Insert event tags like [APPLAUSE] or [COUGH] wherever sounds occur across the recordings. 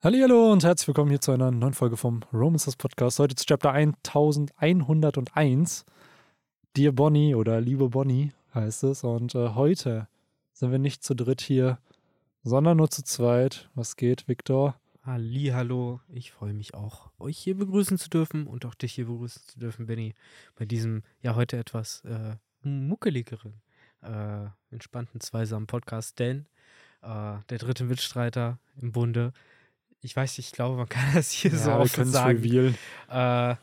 Hallo und herzlich willkommen hier zu einer neuen Folge vom Romances Podcast. Heute zu Chapter 1101. Dear Bonnie oder Liebe Bonnie heißt es. Und äh, heute sind wir nicht zu dritt hier, sondern nur zu zweit. Was geht, Viktor? Halli, hallo. Ich freue mich auch, euch hier begrüßen zu dürfen und auch dich hier begrüßen zu dürfen, Benny, bei diesem ja heute etwas äh, muckeligeren, äh, entspannten, zweisamen Podcast. Denn äh, der dritte Mitstreiter im Bunde ich weiß nicht, ich glaube, man [LAUGHS] kann das hier Ja, so offen sagen. Äh,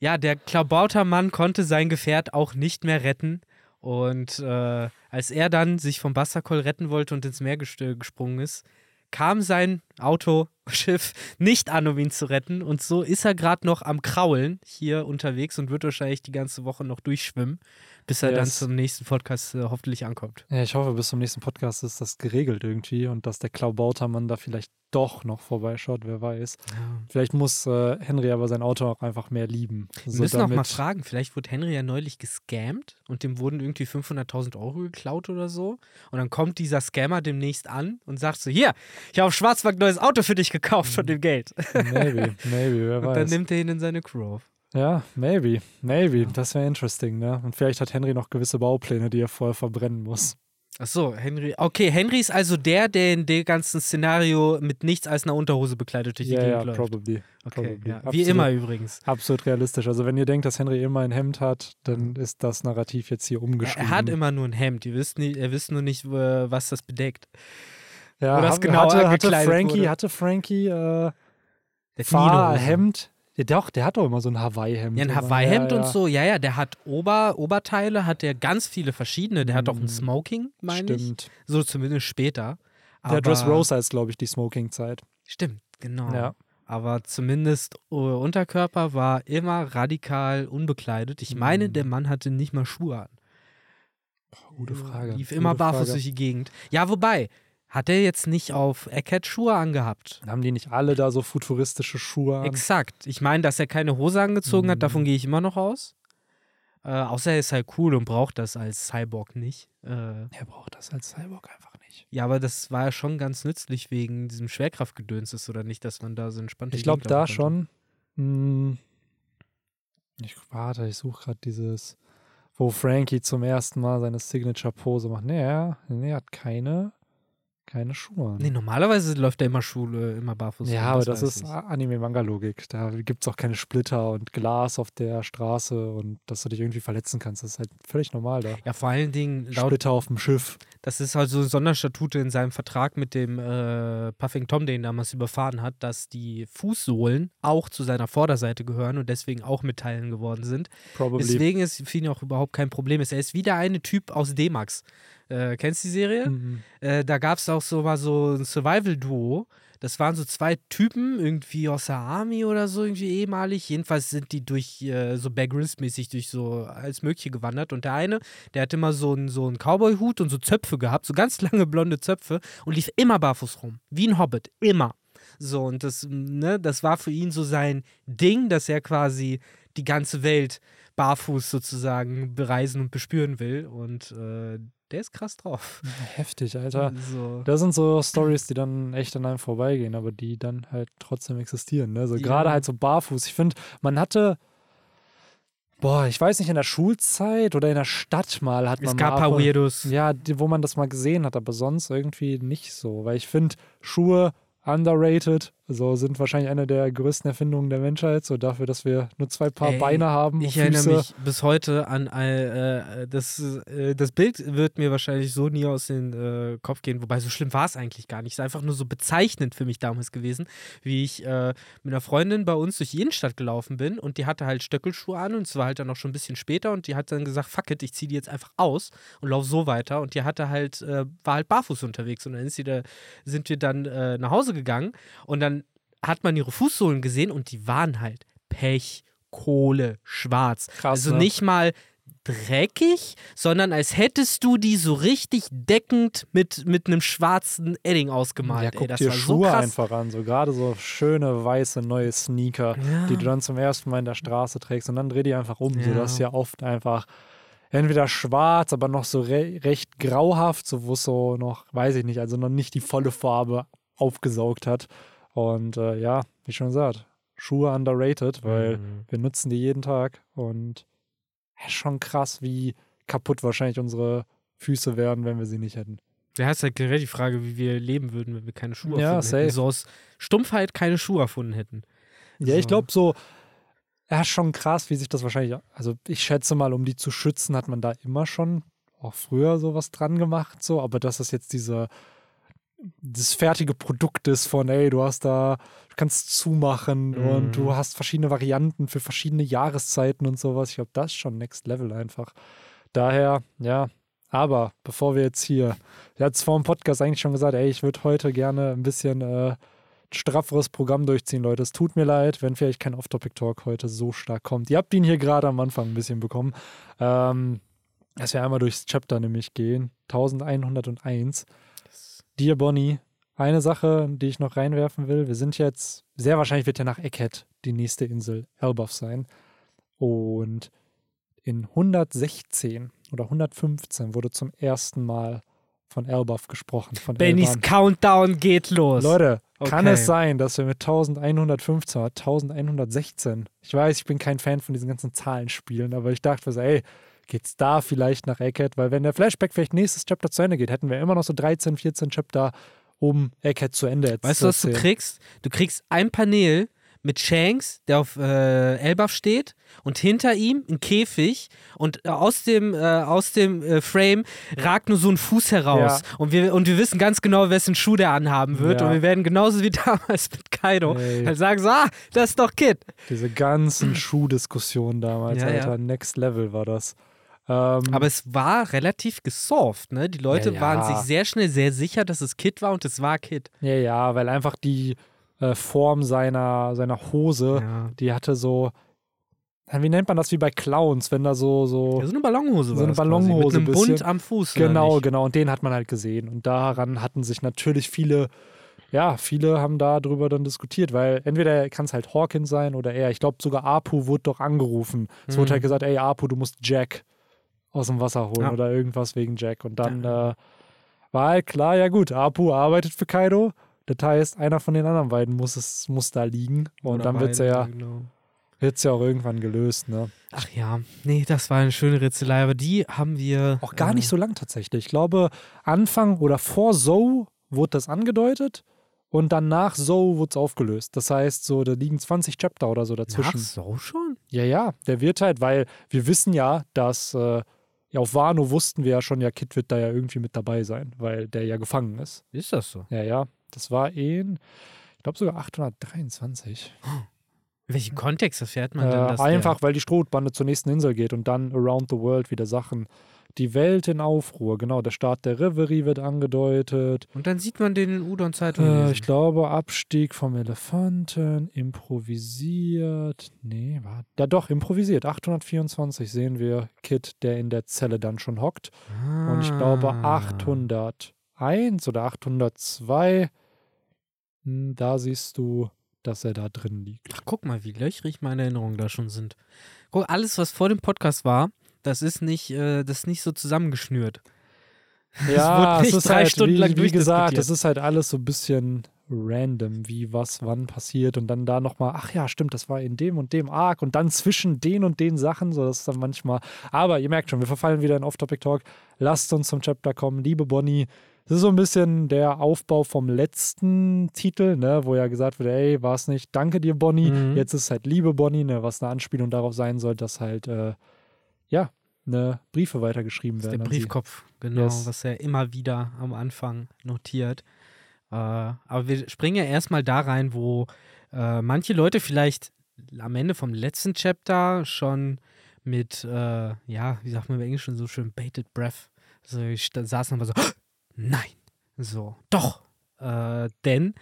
ja, der Klabautermann konnte sein Gefährt auch nicht mehr retten. Und äh, als er dann sich vom Bastakol retten wollte und ins Meer gesprungen ist, kam sein Autoschiff nicht an, um ihn zu retten. Und so ist er gerade noch am Kraulen hier unterwegs und wird wahrscheinlich die ganze Woche noch durchschwimmen, bis er dann Yes. zum nächsten Podcast äh, hoffentlich ankommt. Ja, ich hoffe, bis zum nächsten Podcast ist das geregelt irgendwie und dass der Klaubautermann da vielleicht doch noch vorbeischaut, wer weiß. Vielleicht muss äh, Henry aber sein Auto auch einfach mehr lieben. Wir So müssen auch mal damit- fragen, vielleicht wurde Henry ja neulich gescammt und dem wurden irgendwie 500.000 Euro geklaut oder so. Und dann kommt dieser Scammer demnächst an und sagt so, hier, ich habe auf Schwarzmarkt ein neues Auto für dich gekauft von dem Geld. Maybe, [LAUGHS] maybe, wer Und weiß. dann nimmt er ihn in seine Crew auf. Ja, maybe, maybe. Das wäre interesting, ne? Und vielleicht hat Henry noch gewisse Baupläne, die er vorher verbrennen muss. Ach so, Henry. Okay, Henry ist also der, der in dem ganzen Szenario mit nichts als einer Unterhose bekleidet durch die Ja, Gegend ja, läuft. probably. Okay, probably. ja. Wie Absolut. immer übrigens. Absolut realistisch. Also wenn ihr denkt, dass Henry immer ein Hemd hat, dann ist das Narrativ jetzt hier umgeschrieben. Er hat immer nur ein Hemd. Ihr wisst, nicht, ihr wisst nur nicht, äh, was das bedeckt. Ja, wo das hab- genau hatte, hatte Frankie, wurde. hatte Frankie äh, Der hat. Fahrhemd? Ja, doch, der hat doch immer so ein Hawaii-Hemd. Ja, ein. Hawaii-Hemd ja, und ja. so, ja, ja, der hat Ober Oberteile, hat der ganz viele verschiedene. Der hat auch ein Mm, Smoking, meine ich. Stimmt. So zumindest später. Der Aber, Dressrosa ist, glaube ich, die Smoking-Zeit. Stimmt, genau. Ja. Aber zumindest äh, Unterkörper war immer radikal unbekleidet. Ich meine, Mm. der Mann hatte nicht mal Schuhe an. Gute Frage. Lief immer Gute barfuß Frage. durch die Gegend. Ja, wobei, hat er jetzt nicht auf Eckert Schuhe angehabt? Haben die nicht alle da so futuristische Schuhe an? Exakt. Ich meine, dass er keine Hose angezogen hat, Mhm. davon gehe ich immer noch aus. Äh, außer er ist halt cool und braucht das als Cyborg nicht. Äh, Er braucht das als Cyborg einfach nicht. ja, aber das war ja schon ganz nützlich wegen diesem Schwerkraftgedöns ist, oder nicht, dass man da so entspannt Ich glaube, da schon. Hm, ich warte, ich suche gerade dieses, wo Frankie zum ersten Mal seine Signature-Pose macht. Nee, er, nee, er hat keine, keine Schuhe an. Nee, normalerweise läuft er immer Schule, immer barfuß. ja, aber das weiß ist. Anime-Manga-Logik. Da gibt es auch keine Splitter und Glas auf der Straße und dass du dich irgendwie verletzen kannst. Das ist halt völlig normal da. Ja, vor allen Dingen, laut, Splitter auf dem Schiff. das ist halt so Sonderstatute in seinem Vertrag mit dem äh, Puffing Tom, den er damals überfahren hat, dass die Fußsohlen auch zu seiner Vorderseite gehören und deswegen auch Metallen geworden sind. Probably. Deswegen ist für ihn auch überhaupt kein Problem. Er ist wieder eine Typ aus D-Max. Äh, kennst du die Serie? Mhm. Äh, da gab es auch so mal so ein Survival-Duo. Das waren so zwei Typen, irgendwie aus der Army oder so, irgendwie ehemalig. Jedenfalls sind die durch äh, so Bear Grylls-mäßig durch so alles Mögliche gewandert. Und der eine, der hat immer so einen so einen Cowboy-Hut und so Zöpfe gehabt, so ganz [LAUGHS] lange blonde Zöpfe und lief immer barfuß rum. Wie ein Hobbit. Immer. So, und das, ne, das war für ihn so sein Ding, dass er quasi die ganze Welt barfuß sozusagen bereisen und bespüren will. Und äh, der ist krass drauf. [LAUGHS] Heftig, Alter. So. Das sind so Stories, die dann echt an einem vorbeigehen, aber die dann halt trotzdem existieren. Ne? So Ja. gerade halt so barfuß. Ich finde, man hatte, boah, ich weiß nicht, in der Schulzeit oder in der Stadt mal hat man Es gab ab paar Weirdos. Ja, wo man das mal gesehen hat, aber sonst irgendwie nicht so. Weil ich finde, Schuhe underrated, so sind wahrscheinlich eine der größten Erfindungen der Menschheit, so dafür, dass wir nur zwei Paar Ey, Beine haben. Ich erinnere Füße. mich bis heute an äh, äh, das, äh, das Bild wird mir wahrscheinlich so nie aus dem äh, Kopf gehen, wobei so schlimm war es eigentlich gar nicht. Es ist einfach nur so bezeichnend für mich damals gewesen, wie ich äh, mit einer Freundin bei uns durch die Innenstadt gelaufen bin und die hatte halt Stöckelschuhe an und es war halt dann auch schon ein bisschen später und die hat dann gesagt, fuck it, ich ziehe die jetzt einfach aus und laufe so weiter und die hatte halt, äh, war halt barfuß unterwegs und dann da, sind wir dann äh, nach Hause gegangen und dann hat man ihre Fußsohlen gesehen und die waren halt Pech, Kohle, schwarz. Krass, also ne? nicht mal dreckig, sondern als hättest du die so richtig deckend mit, mit einem schwarzen Edding ausgemalt. Ja, Ey, guck das dir war so Schuhe krass. einfach an, so gerade so schöne weiße neue Sneaker, Ja. die du dann zum ersten Mal in der Straße trägst und dann dreh die einfach um, so Ja. dass ja oft einfach entweder schwarz, aber noch so re recht grauhaft, so wo es so noch, weiß ich nicht, also noch nicht die volle Farbe aufgesaugt hat. Und äh, ja, wie schon gesagt, Schuhe underrated, weil Mhm. wir nutzen die jeden Tag und ja, schon krass, wie kaputt wahrscheinlich unsere Füße wären, wenn wir sie nicht hätten. Da heißt halt generell die Frage, wie wir leben würden, wenn wir keine Schuhe Ja, erfunden hätten. safe. So aus Stumpfheit keine Schuhe erfunden hätten. Ja, ich So. glaube so, ja, schon krass, wie sich das wahrscheinlich, also ich schätze mal, um die zu schützen, hat man da immer schon auch früher sowas dran gemacht, so, aber dass das jetzt diese, das fertige Produkt ist von, ey, du hast da, du kannst zumachen und Mhm. du hast verschiedene Varianten für verschiedene Jahreszeiten und sowas. Ich glaube, das ist schon Next Level einfach. Daher, ja, aber bevor wir jetzt hier, er hat es vor dem Podcast eigentlich schon gesagt, ey, ich würde heute gerne ein bisschen äh, strafferes Programm durchziehen, Leute. Es tut mir leid, wenn vielleicht kein Off-Topic-Talk heute so stark kommt. Ihr habt ihn hier gerade am Anfang ein bisschen bekommen. Ähm, dass wir einmal durchs Chapter nämlich gehen. 1101. Dear Bonnie, eine Sache, die ich noch reinwerfen will. Wir sind jetzt, sehr wahrscheinlich wird ja nach Eckhead die nächste Insel Elbaf sein. Und in 116 oder 115 wurde zum ersten Mal von Elbaf gesprochen. Von Bennys. Countdown geht los. Leute, kann Okay. es sein, dass wir mit 1115 oder 1116, ich weiß, ich bin kein Fan von diesen ganzen Zahlenspielen, aber ich dachte mir so, ey, geht's da vielleicht nach Egghead? Weil wenn der Flashback vielleicht nächstes Chapter zu Ende geht, hätten wir immer noch so 13, 14 Chapter, um Egghead zu Ende jetzt Weißt du, was du kriegst? Du kriegst ein Panel mit Shanks, der auf äh, Elbaf steht und hinter ihm ein Käfig und äh, aus dem, äh, aus dem äh, Frame ragt nur so ein Fuß heraus und, wir, und wir wissen ganz genau, wessen Schuh der anhaben wird Ja. und wir werden genauso wie [LAUGHS] damals mit Kaido Ey. halt sagen so, ah, das ist doch Kid. Diese ganzen Schuhdiskussionen damals, Ja, ja. Alter, Next Level war das. Ähm, Aber es war relativ gesoft, ne? Die Leute Ja, ja. waren sich sehr schnell sehr sicher, dass es Kid war und es war Kid. ja, ja, weil einfach die äh, Form seiner, seiner Hose, Ja. die hatte so, wie nennt man das wie bei Clowns, wenn da so, so Ja, so eine Ballonhose So eine Ballonhose Mit einem bisschen. Bund am Fuß. Genau, genau. Und den hat man halt gesehen. Und daran hatten sich natürlich viele, ja, viele haben darüber dann diskutiert, weil entweder kann es halt Hawkins sein oder er. Ich glaube, sogar Apu wurde doch angerufen. Es wurde Mhm. halt gesagt, ey, Apu, du musst Jack aus dem Wasser holen Ja. oder irgendwas wegen Jack. Und dann äh, war halt klar, ja gut, Apu arbeitet für Kaido. Das heißt, einer von den anderen beiden muss es muss da liegen. Und Oder dann wird es ja, genau. wird's ja auch irgendwann gelöst. Ne? Ach ja, nee, das war eine schöne Ritzelei, aber die haben wir. Auch gar äh, nicht so lang tatsächlich. Ich glaube, Anfang oder vor Zoe wurde das angedeutet und dann nach Zoe wurde es aufgelöst. Das heißt, so, da liegen 20 Chapter oder so Nach dazwischen. so schon? Ja, ja, der wird halt, weil wir wissen ja, dass äh, ja, auf Wano wussten wir ja schon, ja, Kid wird da ja irgendwie mit dabei sein, weil der ja gefangen ist. Ist das so? Ja, ja, das war in, ich glaube sogar 823. In welchem Kontext erfährt man Äh, denn das? einfach, weil die Strohbande zur nächsten Insel geht und dann around the world wieder Sachen. Die Welt in Aufruhr, genau. Der Start der Reverie wird angedeutet. Und dann sieht man den in Udon-Zeitungen. Äh, ich glaube, Abstieg vom Elefanten, improvisiert. Nee, war. Ja, doch, improvisiert. 824 sehen wir Kid, der in der Zelle dann schon hockt. Und ich glaube, Ah. 801 oder 802, hm, da siehst du, dass er da drin liegt. Ach, guck mal, wie löchrig meine Erinnerungen da schon sind. Guck, alles, was vor dem Podcast war, das ist nicht, äh, das ist nicht so zusammengeschnürt. [LAUGHS] Ja, es nicht ist drei halt, Stunden wie, lang wie gesagt, es ist halt alles so ein bisschen random, wie was wann passiert und dann da nochmal, ach ja, stimmt, das war in dem und dem Arc und dann zwischen den und den Sachen, so das ist dann manchmal, aber ihr merkt schon, wir verfallen wieder in Off-Topic-Talk, lasst uns zum Chapter kommen, liebe Bonnie, das ist so ein bisschen der Aufbau vom letzten Titel, ne, wo ja gesagt wird, ey, war es nicht, danke dir, Bonnie, Mhm. jetzt ist es halt liebe Bonnie, ne, was eine Anspielung darauf sein soll, dass halt, äh, ja, ne, Briefe weitergeschrieben werden. der. Briefkopf, genau, Yes. was er immer wieder am Anfang notiert. Äh, aber wir springen ja erstmal da rein, wo äh, manche Leute vielleicht am Ende vom letzten Chapter schon mit, äh, ja, wie sagt man im Englischen so schön, bated breath. Also ich saß war so, nein, so, doch. Äh, denn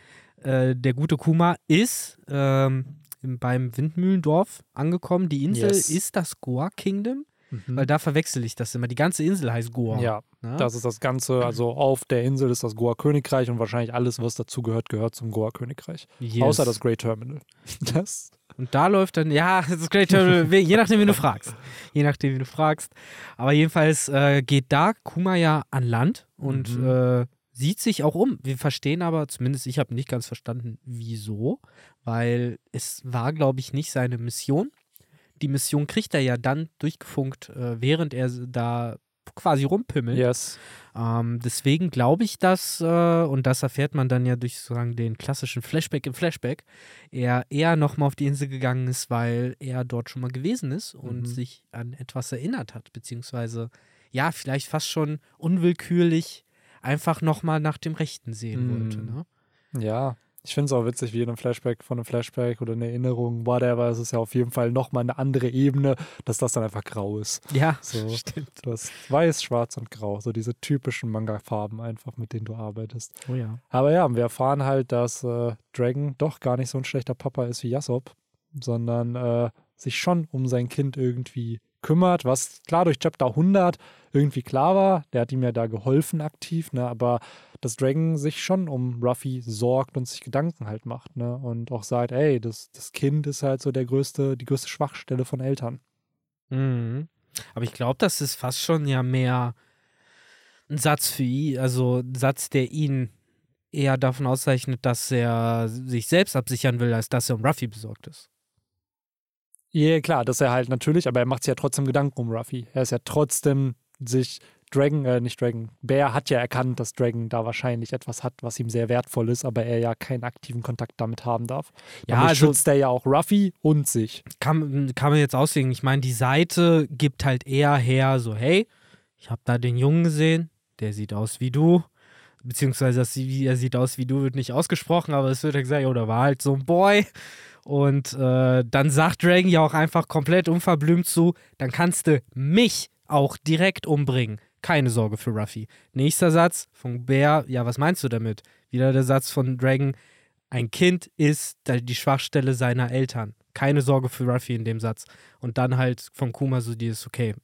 der gute Kuma ist ähm, im- beim Windmühlendorf angekommen. Die Insel Yes. ist das Goa Kingdom, Mhm. weil da verwechsel ich das immer. Die ganze Insel heißt Goa. Ja, ne? das ist das Ganze. Also auf der Insel ist das Goa Königreich und wahrscheinlich alles, was dazu gehört, gehört zum Goa Königreich. Yes. Außer das Great Terminal. [LAUGHS] Das, Und da läuft dann, ja, das ist Great Terminal, [LAUGHS] je nachdem, wie du fragst. Je nachdem, wie du fragst. Aber jedenfalls äh, geht da Kuma ja an Land und Mhm. äh, sieht sich auch um. Wir verstehen aber, zumindest ich habe nicht ganz verstanden, wieso, weil es war, glaube ich, nicht seine Mission. Die Mission kriegt er ja dann durchgefunkt, äh, während er da quasi rumpimmelt. Yes. Ähm, deswegen glaube ich, dass, äh, und das erfährt man dann ja durch sozusagen den klassischen Flashback im Flashback, er eher nochmal auf die Insel gegangen ist, weil er dort schon mal gewesen ist und Mhm. sich an etwas erinnert hat, beziehungsweise ja, vielleicht fast schon unwillkürlich einfach nochmal nach dem Rechten sehen Mhm. wollte. Ne? Ja, ich finde es auch witzig, wie in einem Flashback von einem Flashback oder eine Erinnerung, whatever, es ist ja auf jeden Fall nochmal eine andere Ebene, dass das dann einfach grau ist. Ja, So. [LAUGHS] stimmt. Du hast weiß, schwarz und grau, so diese typischen Manga-Farben einfach, mit denen du arbeitest. Oh ja. Aber ja, wir erfahren halt, dass äh, Dragon doch gar nicht so ein schlechter Papa ist wie Yasop, sondern äh, sich schon um sein Kind irgendwie kümmert, was klar durch Chapter 100 irgendwie klar war. Der hat ihm ja da geholfen aktiv, ne? aber dass Dragon sich schon um Ruffy sorgt und sich Gedanken halt macht ne? und auch sagt, ey, das, das Kind ist halt so der größte, die größte Schwachstelle von Eltern. Mhm. Aber ich glaube, das ist fast schon ja mehr ein Satz für ihn, also ein Satz, der ihn eher davon auszeichnet, dass er sich selbst absichern will, als dass er um Ruffy besorgt ist. Ja, klar, dass er halt natürlich, aber er macht sich ja trotzdem Gedanken um Ruffy. Er ist ja trotzdem sich, Dragon, äh, nicht Dragon, Bear hat ja erkannt, dass Dragon da wahrscheinlich etwas hat, was ihm sehr wertvoll ist, aber er ja keinen aktiven Kontakt damit haben darf. Ja, Damit also- schützt er ja auch Ruffy und sich. Kann, kann man jetzt auslegen. Ich meine, die Seite gibt halt eher her, so, hey, ich habe da den Jungen gesehen, der sieht aus wie du. Beziehungsweise, das, wie er sieht aus wie du, wird nicht ausgesprochen, aber es wird ja gesagt, da war halt so ein Boy. Und äh, dann sagt Dragon ja auch einfach komplett unverblümt zu, dann kannst du mich auch direkt umbringen. Keine Sorge für Ruffy. Nächster Satz von Bear, ja, was meinst du damit? Wieder der Satz von Dragon, ein Kind ist die Schwachstelle seiner Eltern. Keine Sorge für Ruffy in dem Satz. Und dann halt von Kuma so dieses, okay,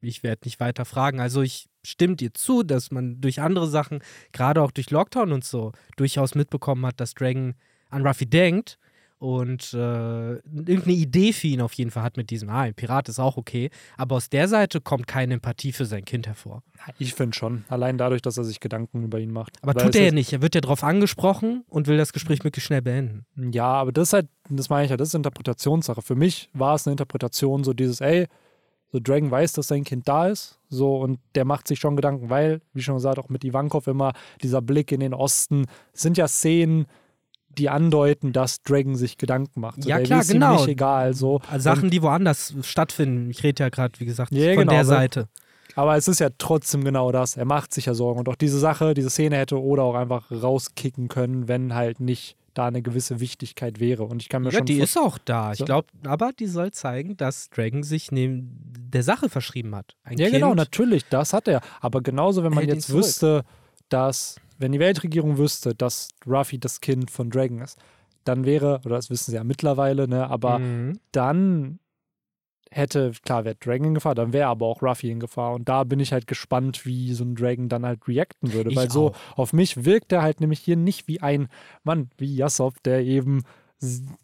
ich werde nicht weiter fragen. Also ich stimme dir zu, dass man durch andere Sachen, gerade auch durch Lockdown und so, durchaus mitbekommen hat, dass Dragon an Ruffy denkt und äh, irgendeine Idee für ihn auf jeden Fall hat mit diesem, ah, ein Pirat ist auch okay. Aber aus der Seite kommt keine Empathie für sein Kind hervor. Ich finde schon. Allein dadurch, dass er sich Gedanken über ihn macht. Aber Weil tut er ja nicht. Er wird ja darauf angesprochen und will das Gespräch möglichst schnell beenden. Ja, aber das ist halt, das meine ich ja, das ist Interpretationssache. Für mich war es eine Interpretation, so dieses, ey, so Dragon weiß, dass sein Kind da ist, so und der macht sich schon Gedanken, weil, wie schon gesagt, auch mit Ivankov immer dieser Blick in den Osten, es sind ja Szenen, die andeuten, dass Dragon sich Gedanken macht. So, Ja, klar, ist genau. Ihm nicht egal, so. Also Sachen, die woanders stattfinden. Ich rede ja gerade, wie gesagt, Ja, von genau, der Seite. Aber es ist ja trotzdem genau das. Er macht sich ja Sorgen. Und auch diese Sache, diese Szene hätte Oda auch einfach rauskicken können, wenn halt nicht da eine gewisse Wichtigkeit wäre. Und ich kann mir Ja, schon die ist auch da. Ich So. glaube, aber die soll zeigen, dass Dragon sich neben der Sache verschrieben hat. Ein Ja, kind, genau, natürlich, das hat er. Aber genauso, wenn man jetzt wüsste, dass, wenn die Weltregierung wüsste, dass Ruffy das Kind von Dragon ist, dann wäre, oder das wissen sie ja mittlerweile, ne, aber Mhm. dann hätte, klar, wäre Dragon in Gefahr, dann wäre aber auch Ruffy in Gefahr. Und da bin ich halt gespannt, wie so ein Dragon dann halt reacten würde. Ich Weil so auch. auf mich wirkt er halt nämlich hier nicht wie ein Mann, wie Yasop, der eben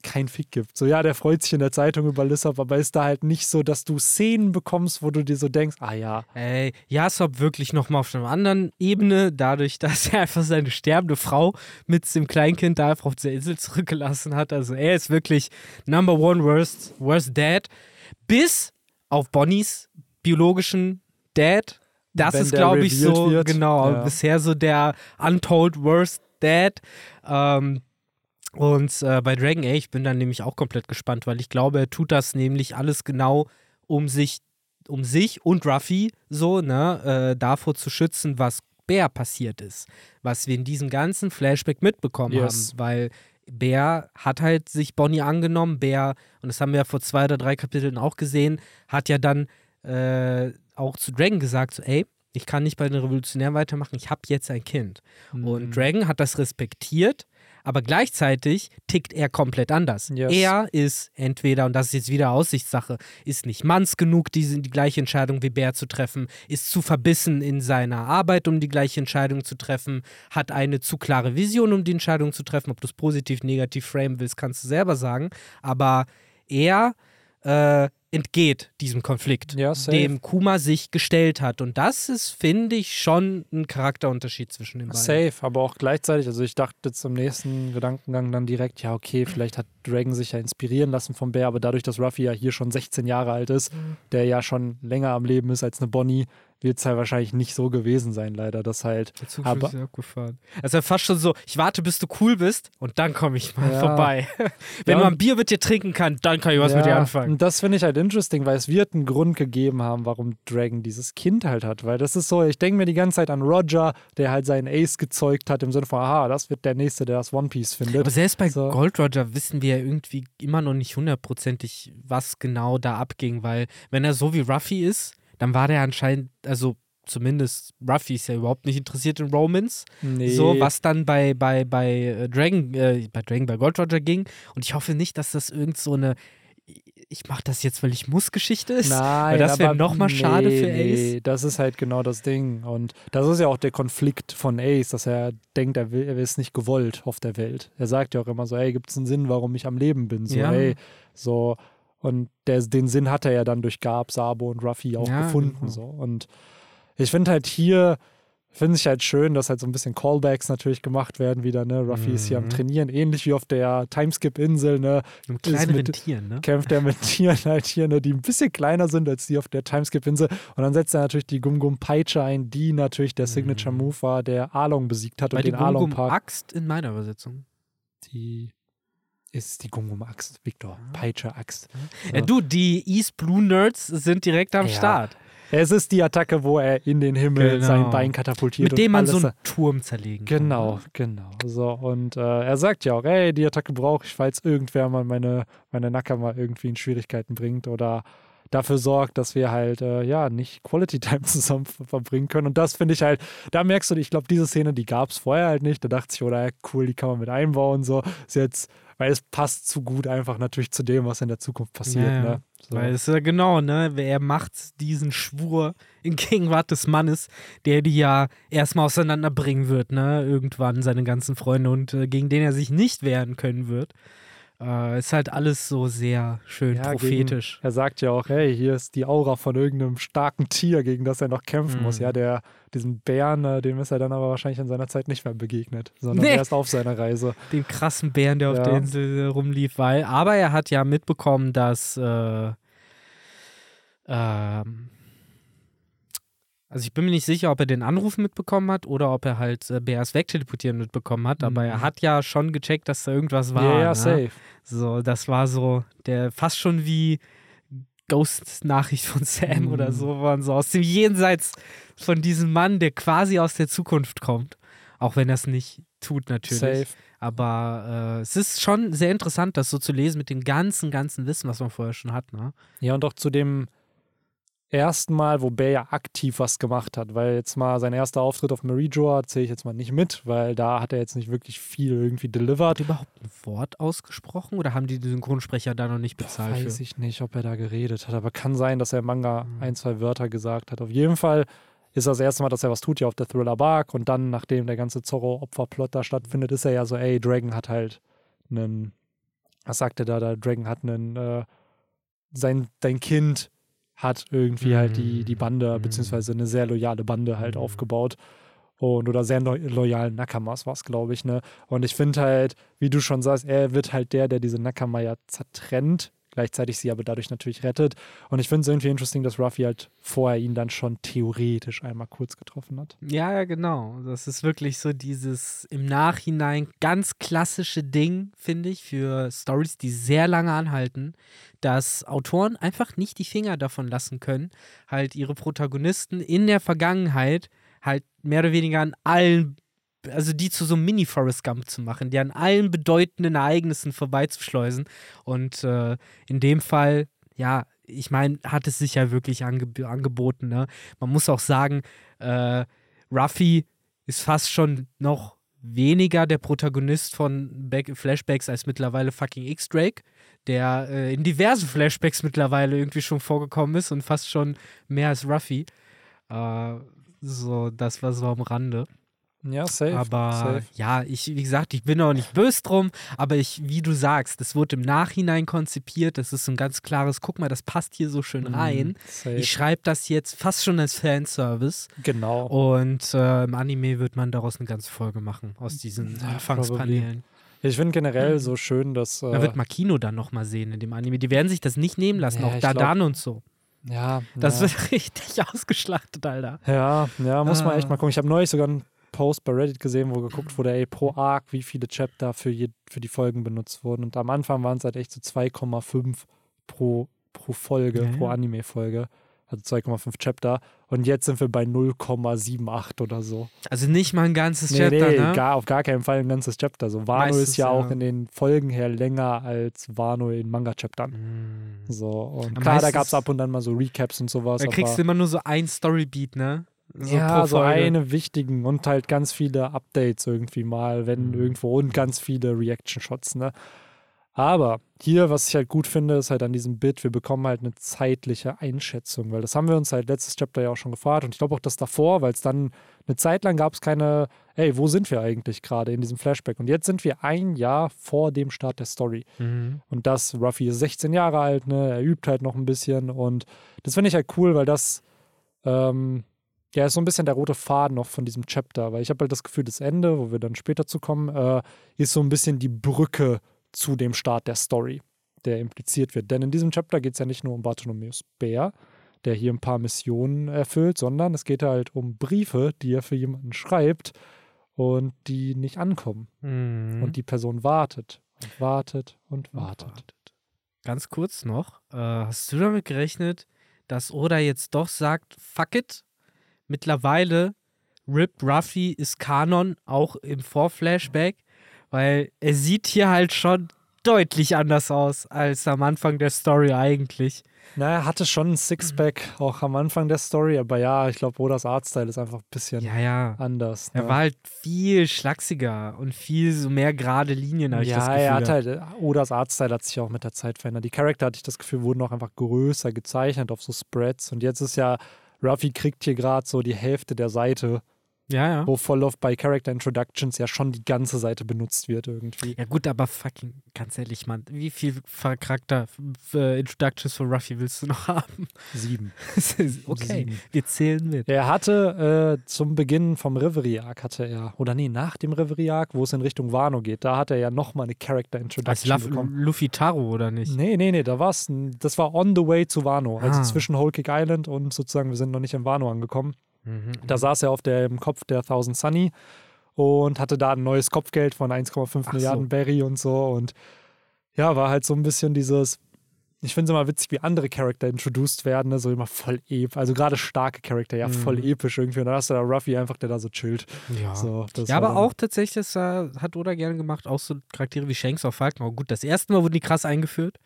kein Fick gibt. So, ja, der freut sich in der Zeitung über Lissop, aber ist da halt nicht so, dass du Szenen bekommst, wo du dir so denkst, ah ja, Ey, Jasop wirklich nochmal auf einer anderen Ebene, dadurch, [LAUGHS] dass er einfach seine sterbende Frau mit dem Kleinkind da einfach auf dieser Insel zurückgelassen hat. Also er ist wirklich Number One Worst, worst Dad. Bis auf Bonnies biologischen Dad. Das Wenn ist, der glaube ich, so, wird, genau, ja. bisher so der Untold Worst Dad. Ähm, und äh, bei Dragon Age, ich bin dann nämlich auch komplett gespannt, weil ich glaube, er tut das nämlich alles genau, um sich, um sich und Ruffy so, ne, äh, davor zu schützen, was Bear passiert ist. Was wir in diesem ganzen Flashback mitbekommen Yes. haben, weil Bear hat halt sich Bonnie angenommen. Bear, und das haben wir ja vor zwei oder drei Kapiteln auch gesehen, hat ja dann äh, auch zu Dragon gesagt, so, ey, ich kann nicht bei den Revolutionären weitermachen, ich habe jetzt ein Kind. Und Mhm. Dragon hat das respektiert, aber gleichzeitig tickt er komplett anders. Yes. Er ist entweder, und das ist jetzt wieder Aussichtssache, ist nicht manns genug, diese, die gleiche Entscheidung wie Bär zu treffen, ist zu verbissen in seiner Arbeit, um die gleiche Entscheidung zu treffen, hat eine zu klare Vision, um die Entscheidung zu treffen. Ob du es positiv, negativ framen willst, kannst du selber sagen. Aber er äh, entgeht diesem Konflikt, Ja, dem Kuma sich gestellt hat. Und das ist, finde ich, schon ein Charakterunterschied zwischen den beiden. Safe, aber auch gleichzeitig, also ich dachte zum nächsten Gedankengang dann direkt, ja, okay, vielleicht hat Dragon sich ja inspirieren lassen vom Bär, aber dadurch, dass Ruffy ja hier schon 16 Jahre alt ist, der ja schon länger am Leben ist als eine Bonnie, wird es halt wahrscheinlich nicht so gewesen sein, leider, dass halt. Der Zug Aber- ist ja abgefahren. Also fast schon so, ich warte, bis du cool bist und dann komme ich mal Ja. vorbei. [LAUGHS] Wenn Ja, man Bier mit dir trinken kann, dann kann ich was mit dir anfangen. Und das finde ich halt interesting, weil es wird einen Grund gegeben haben, warum Dragon dieses Kind halt hat. Weil das ist so, ich denke mir die ganze Zeit an Roger, der halt seinen Ace gezeugt hat, im Sinne von, aha, das wird der Nächste, der das One Piece findet. Aber selbst bei So. Gold Roger wissen wir ja irgendwie immer noch nicht hundertprozentig, was genau da abging, weil wenn er so wie Ruffy ist, dann war der anscheinend, also zumindest Ruffy ist ja überhaupt nicht interessiert in Romans. nee. So, was dann bei, bei, bei äh, Dragon, äh, bei Dragon, bei Gold Roger ging. Und ich hoffe nicht, dass das irgend so eine ich mache das jetzt, weil ich muss Geschichte ist. Nein, Weil das wäre aber noch mal schade nee, für Ace. Nee, das ist halt genau das Ding. Und das ist ja auch der Konflikt von Ace, dass er denkt, er, will, er ist nicht gewollt auf der Welt. Er sagt ja auch immer so, ey, gibt es einen Sinn, warum ich am Leben bin? So, Ja. ey, so. Und der, den Sinn hat er ja dann durch Gab, Sabo und Ruffy auch Ja, gefunden. genau. So. Und ich finde halt hier, finde ich halt schön, dass halt so ein bisschen Callbacks natürlich gemacht werden wieder, ne? Ruffy ist hier am Mhm. Trainieren, ähnlich wie auf der Timeskip-Insel, ne? Mit kleineren Tieren, ne? kämpft er mit [LAUGHS] Tieren halt hier, ne, die ein bisschen kleiner sind als die auf der Timeskip-Insel. Und dann setzt er natürlich die Gum-Gum Peitsche ein, die natürlich der Signature-Move war, der Along besiegt hat Bei und den Along Gum Park. Axt in meiner Übersetzung. Die ist die Gum-Gum Axt, Victor. Peitsche Axt. Ja. du, die East Blue Nerds sind direkt am Ja. Start. Es ist die Attacke, wo er in den Himmel Genau. sein Bein katapultiert. Mit dem man so einen Turm zerlegen kann. Genau, genau. So, und äh, er sagt ja auch, ey, die Attacke brauche ich, falls irgendwer mal meine, meine Nakama irgendwie in Schwierigkeiten bringt oder dafür sorgt, dass wir halt, äh, ja, nicht Quality Time [LAUGHS] zusammen ver- verbringen können. Und das finde ich halt, da merkst du, ich glaube, diese Szene, die gab es vorher halt nicht. Da dachte ich, oder cool, die kann man mit einbauen. So, ist jetzt, weil es passt zu gut einfach natürlich zu dem, was in der Zukunft passiert. Ja. Ne? So. Weil es ist ja genau, ne? Er macht diesen Schwur in [LAUGHS] Gegenwart des Mannes, der die ja erstmal auseinanderbringen wird, ne? Irgendwann seine ganzen Freunde und äh, gegen den er sich nicht wehren können wird. Äh, ist halt alles so sehr schön Ja, prophetisch. Er sagt ja auch, hey, hier ist die Aura von irgendeinem starken Tier, gegen das er noch kämpfen muss. Mhm. Ja, der, diesen Bären, äh, dem ist er dann aber wahrscheinlich in seiner Zeit nicht mehr begegnet, sondern Nee. erst auf seiner Reise. Dem krassen Bären, der auf Ja. der Insel äh, rumlief, weil, aber er hat ja mitbekommen, dass äh, ähm, also ich bin mir nicht sicher, ob er den Anruf mitbekommen hat oder ob er halt äh, BRs wegteleportieren mitbekommen hat, aber Mhm. er hat ja schon gecheckt, dass da irgendwas war. ja, ja, ne? safe. So, das war so der fast schon wie Ghost-Nachricht von Sam Mhm. oder so, waren so aus dem Jenseits von diesem Mann, der quasi aus der Zukunft kommt. Auch wenn er es nicht tut, natürlich. Safe. Aber äh, es ist schon sehr interessant, das so zu lesen mit dem ganzen, ganzen Wissen, was man vorher schon hat. Ne? Ja, und auch zu dem ersten Mal, wo Bär ja aktiv was gemacht hat, weil jetzt mal sein erster Auftritt auf Marijoa zähle ich jetzt mal nicht mit, weil da hat er jetzt nicht wirklich viel irgendwie delivered. Hat überhaupt ein Wort ausgesprochen oder haben die den Synchronsprecher da noch nicht bezahlt Weiß für? ich nicht, ob er da geredet hat, aber kann sein, dass er im Manga Mhm. ein, zwei Wörter gesagt hat. Auf jeden Fall ist das erste Mal, dass er was tut, ja auf der Thriller Bark und dann, nachdem der ganze Zorro-Opferplot da stattfindet, ist er ja so, ey, Dragon hat halt einen, was sagt er da, da Dragon hat einen, äh, sein, dein Kind hat irgendwie halt die, die Bande, Mhm. beziehungsweise eine sehr loyale Bande halt Mhm. aufgebaut. Und oder sehr lo loyalen Nakamas war es, glaube ich, ne? Und ich finde halt, wie du schon sagst, er wird halt der, der diese Nakama ja zertrennt, gleichzeitig sie aber dadurch natürlich rettet. Und ich finde es irgendwie interesting, dass Ruffy halt vorher ihn dann schon theoretisch einmal kurz getroffen hat. Ja, ja, genau. Das ist wirklich so dieses im Nachhinein ganz klassische Ding, finde ich, für Stories, die sehr lange anhalten, dass Autoren einfach nicht die Finger davon lassen können, halt ihre Protagonisten in der Vergangenheit halt mehr oder weniger an allen, also die zu so einem Mini-Forest Gump zu machen, die an allen bedeutenden Ereignissen vorbeizuschleusen. Und äh, in dem Fall, ja, ich meine, hat es sich ja wirklich ange angeboten. Ne? Man muss auch sagen, äh, Ruffy ist fast schon noch weniger der Protagonist von Back Flashbacks als mittlerweile fucking X-Drake, der äh, in diversen Flashbacks mittlerweile irgendwie schon vorgekommen ist und fast schon mehr als Ruffy. Äh, so, das war so am Rande. Ja, safe. Aber safe. ja, ich, wie gesagt, ich bin auch nicht böse drum, aber ich, wie du sagst, das wurde im Nachhinein konzipiert. Das ist so ein ganz klares, guck mal, das passt hier so schön rein. Mhm, safe. Ich schreibe das jetzt fast schon als Fanservice. genau. Und äh, im Anime wird man daraus eine ganze Folge machen, aus diesen Ja, Anfangspanelen. Ich finde generell so schön, dass. Äh, Da wird Makino dann nochmal sehen in dem Anime. Die werden sich das nicht nehmen lassen, Ja, auch Dadan und so. ja, Das ja. wird [LAUGHS] richtig ausgeschlachtet, Alter. Ja, ja, muss man echt Ah. mal gucken. Ich habe neulich sogar einen Post bei Reddit gesehen, wo geguckt wurde, ey, pro Arc, wie viele Chapter für, je, für die Folgen benutzt wurden. Und am Anfang waren es halt echt so 2,5 pro, pro Folge, Ja, pro. Anime-Folge. Also 2,5 Chapter. Und jetzt sind wir bei 0,78 oder so. Also nicht mal ein ganzes Nee, Chapter, nee, ne? gar, auf gar keinen Fall ein ganzes Chapter. So, Wano Meistens, ist ja, ja. auch in den Folgen her länger als Wano in Manga-Chaptern. Mm. So, und Aber klar, da gab es ab und an mal so Recaps und sowas. Da kriegst du immer nur so ein Storybeat, ne? So ja, so eine wichtigen und halt ganz viele Updates irgendwie mal, wenn Mhm. irgendwo und ganz viele Reaction-Shots, ne? Aber hier, was ich halt gut finde, ist halt an diesem Bit, wir bekommen halt eine zeitliche Einschätzung, weil das haben wir uns halt letztes Chapter ja auch schon gefragt und ich glaube auch das davor, weil es dann eine Zeit lang gab es keine, ey, wo sind wir eigentlich gerade in diesem Flashback? Und jetzt sind wir ein Jahr vor dem Start der Story. Mhm. Und das, Ruffy ist 16 Jahre alt, ne? Er übt halt noch ein bisschen und das finde ich halt cool, weil das ähm, ja ist so ein bisschen der rote Faden noch von diesem Chapter, weil ich habe halt das Gefühl, das Ende, wo wir dann später zu kommen, äh, ist so ein bisschen die Brücke zu dem Start der Story, der impliziert wird. Denn in diesem Chapter geht es ja nicht nur um Bartholomäus Bär, der hier ein paar Missionen erfüllt, sondern es geht halt um Briefe, die er für jemanden schreibt und die nicht ankommen. Mhm. Und die Person wartet und wartet und wartet. Ganz kurz noch, äh, hast du damit gerechnet, dass Oda jetzt doch sagt, fuck it, mittlerweile Rip Ruffy ist Kanon, auch im Vorflashback, weil er sieht hier halt schon deutlich anders aus als am Anfang der Story eigentlich. Na, er hatte schon ein Sixpack auch am Anfang der Story, aber ja, ich glaube, Odas Artstyle ist einfach ein bisschen Ja, ja. anders. Er ne? war halt viel schlachsiger und viel so mehr gerade Linien, habe ich das ja, Gefühl. er hat halt, Odas Artstyle hat sich auch mit der Zeit verändert. Die Charakter, hatte ich das Gefühl, wurden auch einfach größer gezeichnet auf so Spreads. Und jetzt ist ja, Ruffy kriegt hier gerade so die Hälfte der Seite, ja, ja. wo oft bei Character Introductions ja schon die ganze Seite benutzt wird irgendwie. Ja gut, aber fucking, ganz ehrlich, Mann, wie viel Charakter äh, Introductions von Ruffy willst du noch [LAUGHS] haben? Sieben. [LAUGHS] okay, Sieben. wir zählen mit. Er hatte äh, zum Beginn vom Reverie Arc hatte er, oder nee, nach dem Reverie Arc, wo es in Richtung Wano geht, da hat er ja nochmal eine Character Als Introduction Luff- bekommen. Luffy Taro, oder nicht? Nee, nee, nee, da war's, ein- das war on the way zu Wano, also Ah. zwischen Whole Cake Island und sozusagen, wir sind noch nicht in Wano angekommen. Mhm. Da saß er auf der, im Kopf der Thousand Sunny und hatte da ein neues Kopfgeld von 1,5 Ach Milliarden so. Berry und so und ja, war halt so ein bisschen dieses, ich finde es immer witzig, wie andere Charakter introduced werden, ne? so immer voll episch, also gerade starke Charakter, ja, voll Mhm. episch irgendwie und dann hast du da Ruffy einfach, der da so chillt. Ja. So, das ja, aber auch tatsächlich, das äh, hat Oda gerne gemacht, auch so Charaktere wie Shanks auf Falken. Aber gut, das erste Mal wurden die krass eingeführt,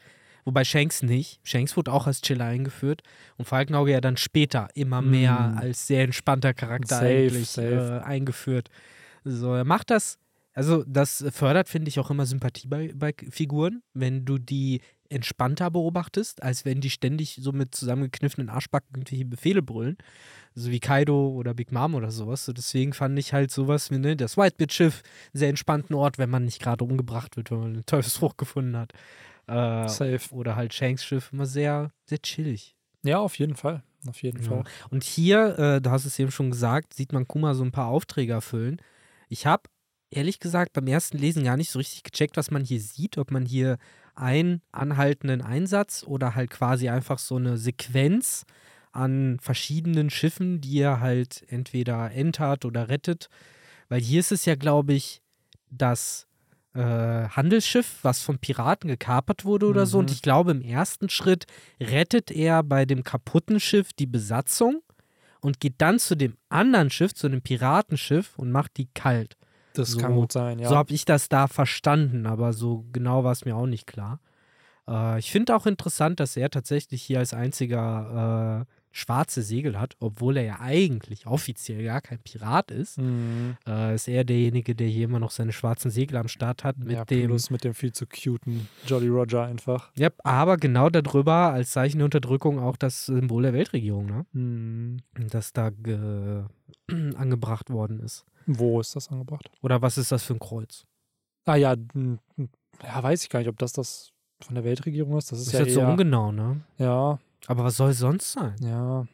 wobei Shanks nicht. Shanks wurde auch als Chiller eingeführt und Falkenauge ja dann später immer mehr Mm. als sehr entspannter Charakter Safe, eigentlich safe. Äh, eingeführt. So, er macht das, also das fördert, finde ich, auch immer Sympathie bei, bei Figuren, wenn du die entspannter beobachtest, als wenn die ständig so mit zusammengekniffenen Arschbacken irgendwelche Befehle brüllen. So wie Kaido oder Big Mom oder sowas. So deswegen fand ich halt sowas wie ne, das Whitebeard-Schiff einen sehr entspannten Ort, wenn man nicht gerade umgebracht wird, wenn man einen Teufelsfrucht gefunden hat. Äh, Safe. oder halt Shanks Schiff immer sehr, sehr chillig. Ja, auf jeden Fall. Auf jeden Ja. Fall. Und hier, äh, du hast es eben schon gesagt, sieht man Kuma so ein paar Aufträge erfüllen. Ich habe ehrlich gesagt beim ersten Lesen gar nicht so richtig gecheckt, was man hier sieht, ob man hier einen anhaltenden Einsatz oder halt quasi einfach so eine Sequenz an verschiedenen Schiffen, die er halt entweder entert oder rettet. Weil hier ist es ja, glaube ich, das äh, Handelsschiff, was von Piraten gekapert wurde oder so. Und Mhm. ich glaube, im ersten Schritt rettet er bei dem kaputten Schiff die Besatzung und geht dann zu dem anderen Schiff, zu dem Piratenschiff und macht die kalt. Das So- kann gut sein, ja. So habe ich das da verstanden, aber so genau war es mir auch nicht klar. Äh, ich finde auch interessant, dass er tatsächlich hier als einziger äh, schwarze Segel hat, obwohl er ja eigentlich offiziell gar kein Pirat ist. Mhm. Äh, ist er derjenige, der hier immer noch seine schwarzen Segel am Start hat mit ja, dem. plus mit dem viel zu cuten Jolly Roger einfach. Ja, aber genau darüber als Zeichen der Unterdrückung auch das Symbol der Weltregierung, ne? Mhm. das da ge [CLEARS THROAT] angebracht worden ist. Wo ist das angebracht? Oder was ist das für ein Kreuz? Ah ja, ja, weiß ich gar nicht, ob das das von der Weltregierung ist. Das ist ist ja jetzt so eher, ungenau, ne? ja, Aber was soll sonst sein? ja,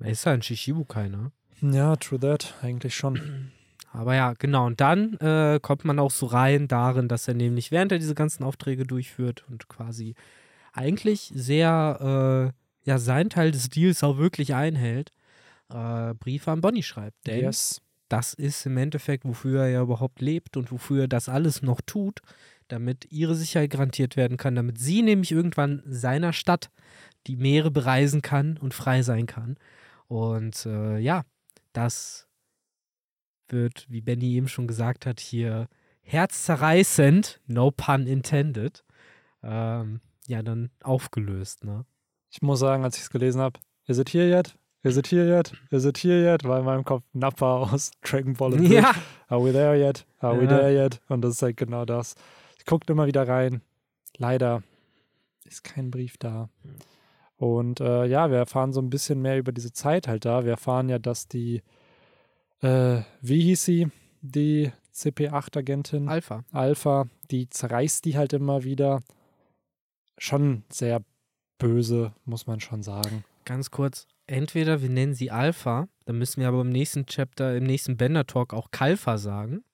Er ist ja ein Shishibukai, ne? ja, true that, eigentlich schon. [CLEARS THROAT] Aber ja, genau. Und dann äh, kommt man auch so rein darin, dass er nämlich, während er diese ganzen Aufträge durchführt und quasi eigentlich sehr, äh, ja, seinen Teil des Deals auch wirklich einhält, äh, Briefe an Bonnie schreibt. Denn Yes. das ist im Endeffekt, wofür er ja überhaupt lebt und wofür er das alles noch tut, damit ihre Sicherheit garantiert werden kann, damit sie nämlich irgendwann seiner Stadt die Meere bereisen kann und frei sein kann. Und äh, ja, das wird, wie Benny eben schon gesagt hat, hier herzzerreißend, no pun intended, ähm, ja, dann aufgelöst, ne? Ich muss sagen, als ich es gelesen habe, is it here yet? Is it here yet? Is it here yet? War in meinem Kopf Nappa aus [LAUGHS] Dragon Ball. and Ja, Are we there yet? Are we Ja. there yet? Und das ist halt genau das. Ich gucke immer wieder rein. Leider ist kein Brief da. Und äh, ja, wir erfahren so ein bisschen mehr über diese Zeit halt da. Wir erfahren ja, dass die, äh, wie hieß sie, die CP8-Agentin Alpha. Alpha, die zerreißt die halt immer wieder. Schon sehr böse, muss man schon sagen. Ganz kurz, entweder wir nennen sie Alpha, dann müssen wir aber im nächsten Chapter, im nächsten Bender Talk auch Kalfa sagen.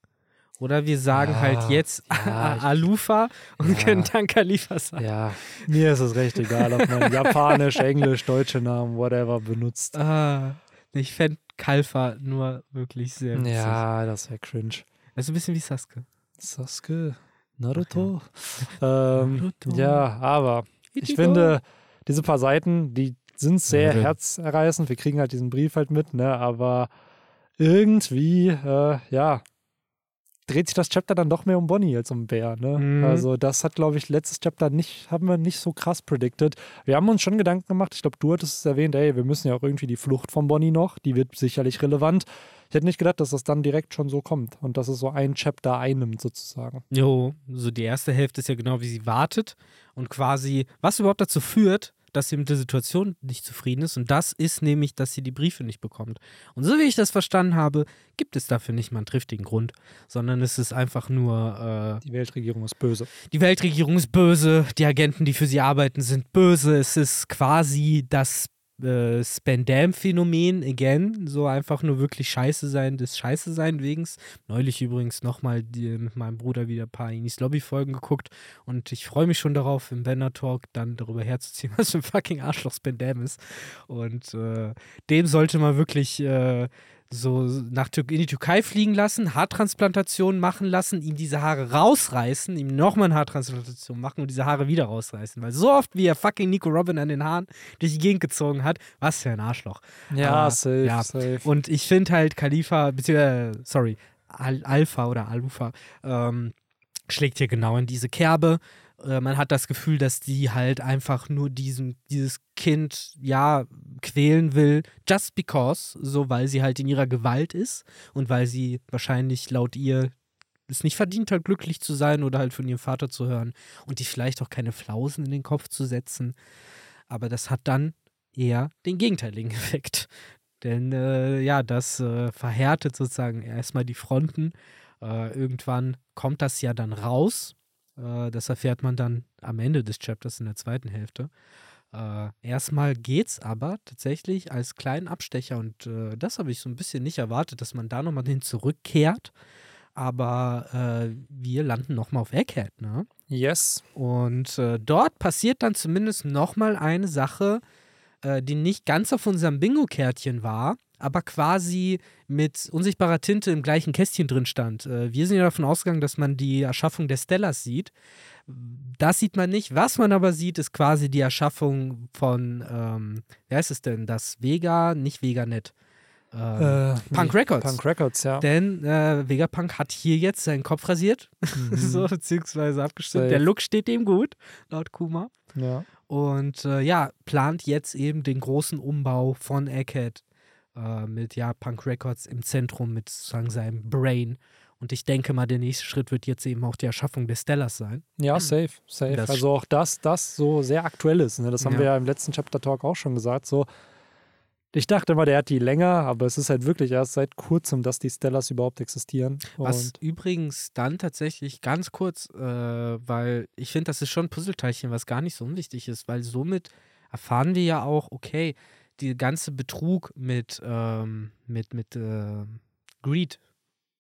Oder wir sagen Ja, halt jetzt ja, [LAUGHS] Alufa und Ja. können dann Khalifa sagen. Ja, mir ist es recht egal, ob man [LAUGHS] japanisch, englisch, deutsche Namen, whatever benutzt. Ah, ich fände Kalfa nur wirklich sehr witzig. Ja, das wäre cringe. Das ist ein bisschen wie Sasuke. Sasuke, Naruto. [LAUGHS] Ähm, Naruto. ja, aber ich finde, diese paar Seiten, die sind sehr Ja. herzerreißend. Wir kriegen halt diesen Brief halt mit, ne? Aber irgendwie, äh, ja, dreht sich das Chapter dann doch mehr um Bonnie als um Bär, ne? Mhm. Also das hat, glaube ich, letztes Chapter nicht, haben wir nicht so krass predicted. Wir haben uns schon Gedanken gemacht, ich glaube, du hattest es erwähnt, ey, wir müssen ja auch irgendwie die Flucht von Bonnie noch, die wird sicherlich relevant. Ich hätte nicht gedacht, dass das dann direkt schon so kommt und dass es so ein Chapter einnimmt, sozusagen. Jo, so die erste Hälfte ist ja genau, wie sie wartet und quasi, was überhaupt dazu führt, dass sie mit der Situation nicht zufrieden ist. Und das ist nämlich, dass sie die Briefe nicht bekommt. Und so wie ich das verstanden habe, gibt es dafür nicht mal einen triftigen Grund, sondern es ist einfach nur, äh, Die Weltregierung ist böse. die Weltregierung ist böse, die Agenten, die für sie arbeiten, sind böse. Es ist quasi das äh, Spandam-Phänomen, again, so einfach nur wirklich scheiße sein des Scheiße sein wegens. Neulich übrigens nochmal mit meinem Bruder wieder ein paar Inis Lobby-Folgen geguckt und ich freue mich schon darauf, im Banner Talk dann darüber herzuziehen, [LAUGHS] was für ein fucking Arschloch Spandam ist. Und äh, dem sollte man wirklich äh, so nach Tür in die Türkei fliegen lassen, Haartransplantationen machen lassen, ihm diese Haare rausreißen, ihm nochmal eine Haartransplantation machen und diese Haare wieder rausreißen. Weil so oft, wie er fucking Nico Robin an den Haaren durch die Gegend gezogen hat, was für ein Arschloch. Ja, Aber, safe, ja. safe. Und ich finde halt Khalifa, beziehungsweise, sorry, Al Alpha oder Alufa, ähm, schlägt hier genau in diese Kerbe. Äh, man hat das Gefühl, dass die halt einfach nur diesem, dieses Kind, ja, quälen will, just because, so weil sie halt in ihrer Gewalt ist und weil sie wahrscheinlich laut ihr es nicht verdient hat, glücklich zu sein oder halt von ihrem Vater zu hören und die vielleicht auch keine Flausen in den Kopf zu setzen. Aber das hat dann eher den gegenteiligen [LAUGHS] Effekt. Denn äh, ja, das äh, verhärtet sozusagen erstmal die Fronten. Äh, irgendwann kommt das ja dann raus. Äh, das erfährt man dann am Ende des Chapters in der zweiten Hälfte. Äh, erstmal geht's aber tatsächlich als kleinen Abstecher und äh, das habe ich so ein bisschen nicht erwartet, dass man da nochmal hin zurückkehrt. Aber äh, wir landen nochmal auf Egghead, ne? Yes. Und dort passiert dann zumindest nochmal eine Sache, äh, die nicht ganz auf unserem Bingo-Kärtchen war, aber quasi mit unsichtbarer Tinte im gleichen Kästchen drin stand. Äh, wir sind ja davon ausgegangen, dass man die Erschaffung der Stellas sieht. Das sieht man nicht. Was man aber sieht, ist quasi die Erschaffung von, ähm, wie heißt es denn? Das Vega, nicht Veganet. Ähm, Äh, Punk Records. Punk Records, ja. Denn äh, Vegapunk hat hier jetzt seinen Kopf rasiert, [LAUGHS] Mhm. so beziehungsweise abgestimmt. Der Look steht dem gut, laut Kuma. ja. Und äh, ja, plant jetzt eben den großen Umbau von Egghead äh, mit ja, Punk Records im Zentrum mit sozusagen seinem Brain. Und ich denke mal, der nächste Schritt wird jetzt eben auch die Erschaffung des Stellas sein. Ja, safe, safe. Das- also auch das, das so sehr aktuell ist. Ne? Das haben Ja. wir ja im letzten Chapter Talk auch schon gesagt. So, ich dachte immer, der hat die länger, aber es ist halt wirklich erst seit kurzem, dass die Stellas überhaupt existieren. Was Und übrigens dann tatsächlich ganz kurz, äh, weil ich finde, das ist schon ein Puzzleteilchen, was gar nicht so unwichtig ist, weil somit erfahren wir ja auch, okay, die ganze Betrug mit, ähm, mit, mit äh, Greed,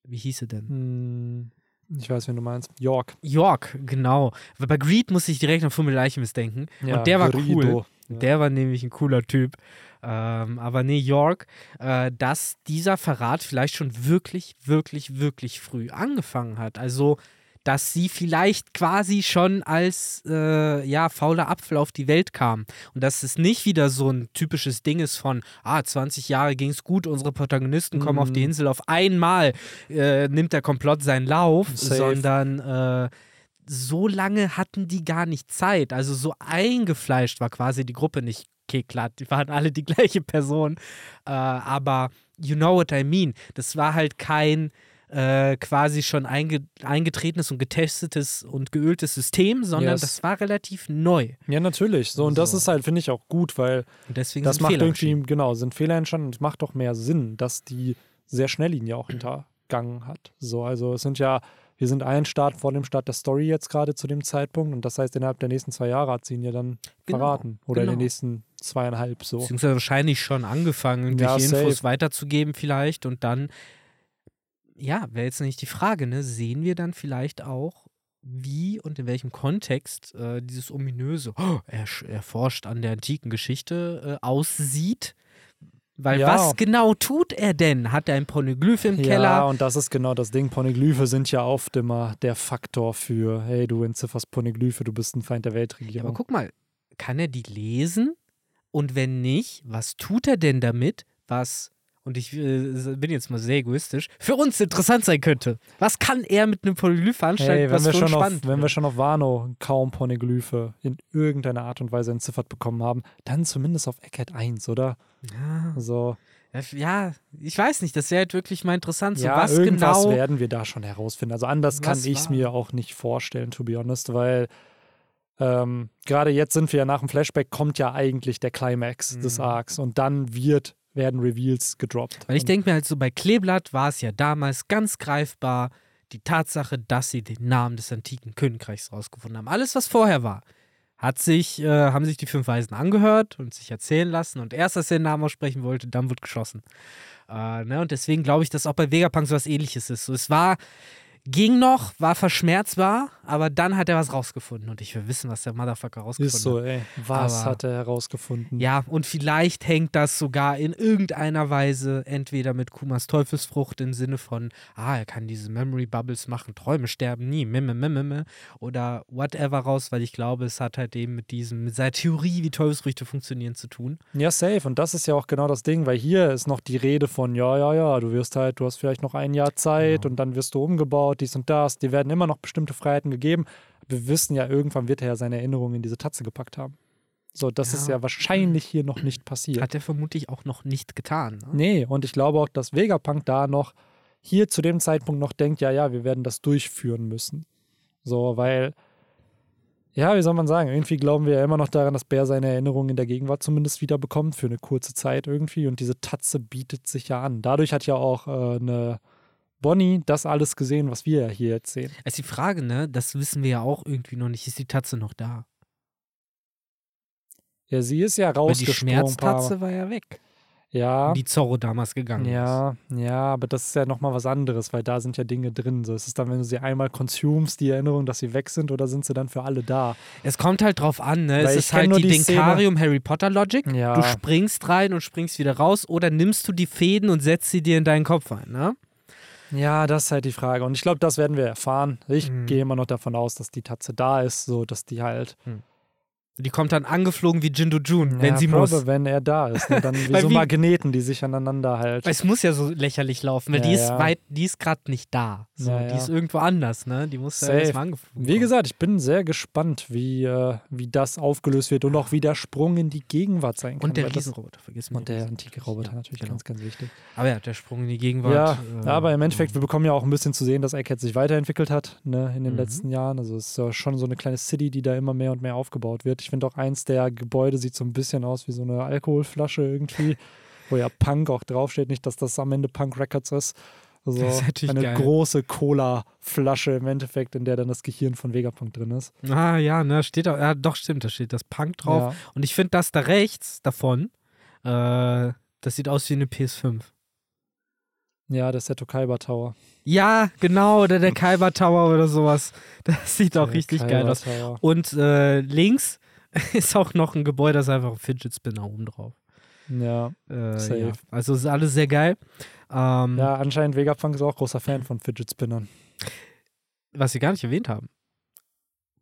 wie hieß sie denn? hm, ich weiß, wen du meinst. York. York, genau. Weil bei Greed muss ich direkt an Fummel Leichemis denken. Ja, Und der war Greedo. cool. Ja. Der war nämlich ein cooler Typ. Ähm, aber nee, York, äh, dass dieser Verrat vielleicht schon wirklich, wirklich, wirklich früh angefangen hat. Also, dass sie vielleicht quasi schon als äh, ja, fauler Apfel auf die Welt kam. Und dass es nicht wieder so ein typisches Ding ist von, ah, 20 Jahre ging es gut, unsere Protagonisten kommen auf die Mhm. Insel, auf einmal äh, nimmt der Komplott seinen Lauf, Safe. sondern äh, so lange hatten die gar nicht Zeit. Also so eingefleischt war quasi die Gruppe nicht. Okay, klar, die waren alle die gleiche Person. Äh, aber you know what I mean. Das war halt kein äh, quasi schon einge eingetretenes und getestetes und geöltes System, sondern Yes. das war relativ neu. Ja, natürlich. So, und das So. ist halt, finde ich, auch gut, weil Und deswegen das sind macht Fehler irgendwie, genau, sind Fehler entstanden und es macht doch mehr Sinn, dass die sehr schnell ihn ja auch hintergangen hat. So, also es sind ja, wir sind ein Start vor dem Start der Story jetzt gerade zu dem Zeitpunkt und das heißt, innerhalb der nächsten zwei Jahre hat sie ihn ja dann Genau, verraten. Oder in den genau. nächsten zweieinhalb so. Beziehungsweise wahrscheinlich schon angefangen, irgendwelche Ja. Infos weiterzugeben vielleicht und dann, ja, wäre jetzt nicht die Frage, ne, sehen wir dann vielleicht auch, wie und in welchem Kontext äh, dieses ominöse, oh, er sch- erforscht an der antiken Geschichte äh, aussieht. Weil Ja. was genau tut er denn? Hat er ein Poneglyph im Ja, Keller? und das ist genau das Ding. Poneglyphe sind ja oft immer der Faktor für, hey, du entzifferst Poneglyphe, du bist ein Feind der Ja, Weltregierung. aber guck mal, kann er die lesen? Und wenn nicht, was tut er denn damit, was, und ich äh, bin jetzt mal sehr egoistisch, für uns interessant sein könnte? Was kann er mit einem Polyglyph veranstalten, Hey, wenn was wir, schon auf, spannend wenn wir schon auf Wano kaum Poneglyphe in irgendeiner Art und Weise entziffert bekommen haben, dann zumindest auf Eckhead 1, oder? Ja, So, ja, ich weiß nicht, das wäre halt wirklich mal interessant. So, ja, was irgendwas genau, werden wir da schon herausfinden. Also anders kann ich es mir auch nicht vorstellen, to be honest, weil ähm, gerade jetzt sind wir ja nach dem Flashback, kommt ja eigentlich der Climax des Mhm. Arcs und dann wird, werden Reveals gedroppt. Weil ich denke mir halt so, bei Kleeblatt war es ja damals ganz greifbar die Tatsache, dass sie den Namen des antiken Königreichs rausgefunden haben. Alles, was vorher war, hat sich, äh, haben sich die fünf Weisen angehört und sich erzählen lassen. Und erst, als er den Namen aussprechen wollte, dann wird geschossen. Äh, ne? Und deswegen glaube ich, dass auch bei Vegapunk so was ähnliches ist. So, es war, ging noch, war verschmerzbar, aber dann hat er was rausgefunden. Und ich will wissen, was der Motherfucker rausgefunden Ist so, hat. ey. Was Aber- hat er herausgefunden? Ja, und vielleicht hängt das sogar in irgendeiner Weise entweder mit Kumas Teufelsfrucht im Sinne von, ah, er kann diese Memory Bubbles machen, Träume sterben nie, mimme, mimme, mimme, oder whatever raus, weil ich glaube, es hat halt eben mit diesem, mit seiner Theorie, wie Teufelsfrüchte funktionieren, zu tun. Ja, safe. Und das ist ja auch genau das Ding, weil hier ist noch die Rede von, ja, ja, ja, du wirst halt, du hast vielleicht noch ein Jahr Zeit Genau. und dann wirst du umgebaut, dies und das. Dir werden immer noch bestimmte Freiheiten gegeben. Wir wissen ja, irgendwann wird er ja seine Erinnerungen in diese Tatze gepackt haben. So, das ist Ja. ja wahrscheinlich hier noch nicht passiert. Hat er vermutlich auch noch nicht getan. Ne? Nee, und ich glaube auch, dass Vegapunk da noch hier zu dem Zeitpunkt noch denkt, ja, ja, wir werden das durchführen müssen. So, weil, ja, wie soll man sagen, irgendwie glauben wir ja immer noch daran, dass Bär seine Erinnerungen in der Gegenwart zumindest wieder bekommt für eine kurze Zeit irgendwie und diese Tatze bietet sich ja an. Dadurch hat ja auch äh, eine Bonnie das alles gesehen, was wir ja hier jetzt sehen. Ist die Frage, ne, das wissen wir ja auch irgendwie noch nicht, ist die Tatze noch da? Ja, sie ist ja Weil die rausgesprungen. paar Mal. Schmerztatze war ja weg, Ja. die Zorro damals gegangen ist. Ja, ja, aber das ist ja nochmal was anderes, weil da sind ja Dinge drin. So, ist es dann, wenn du sie einmal consumst, die Erinnerung, dass sie weg sind, oder sind sie dann für alle da? Es kommt halt drauf an, ne? Weil Es ist halt nur die, die Szene- Denkarium Harry Potter Logic. Ja. Du springst rein und springst wieder raus oder nimmst du die Fäden und setzt sie dir in deinen Kopf ein, ne? Ja, das ist halt die Frage. Und ich glaube, das werden wir erfahren. Ich Mhm. gehe immer noch davon aus, dass die Tatze da ist, so dass die halt. Die kommt dann angeflogen wie Jindu Jun, wenn ja, sie probe, muss. wenn er da ist. Ne? Dann [LAUGHS] wie so wie- Magneten, die sich aneinander halt. Weil es muss ja so lächerlich laufen, weil Ja, die ist ja. weit, die ist gerade nicht da. So, Die ist irgendwo anders, ne? Die muss ja erstmal angeflogen Wie gesagt, ich bin sehr gespannt, wie, äh, wie das aufgelöst wird und auch wie der Sprung in die Gegenwart sein kann. Und der Riesenroboter, vergiss mal. Und der antike Roboter natürlich genau. ganz, ganz wichtig. Aber ja, der Sprung in die Gegenwart. Ja, äh, aber im Endeffekt, wir bekommen ja auch ein bisschen zu sehen, dass Egghead sich weiterentwickelt hat ne, in den Mhm. letzten Jahren. Also es ist ja schon so eine kleine City, die da immer mehr und mehr aufgebaut wird. Ich finde auch eins der Gebäude sieht so ein bisschen aus wie so eine Alkoholflasche irgendwie. [LAUGHS] wo ja Punk auch draufsteht. Nicht, dass das am Ende Punk Records ist. Also eine geil. große Cola-Flasche im Endeffekt, in der dann das Gehirn von Vegapunk drin ist. Ah, ja, ne, steht da, ja, doch, stimmt, da steht das Punk drauf. Ja. Und ich finde das da rechts davon, äh, das sieht aus wie eine PS5. ja, das ist der Tokaiba Tower. Ja, genau, oder der Kaiba Tower oder sowas. [LAUGHS] Das sieht auch Der richtig Kaiba geil aus. Tower. Und äh, links [LAUGHS] ist auch noch ein Gebäude, da ist einfach ein Fidget Spinner oben drauf. Ja. Äh, ja. Also ist alles sehr geil. Ähm, ja, anscheinend Vegapunk ist auch großer Fan von Fidget Spinnern. Was wir gar nicht erwähnt haben.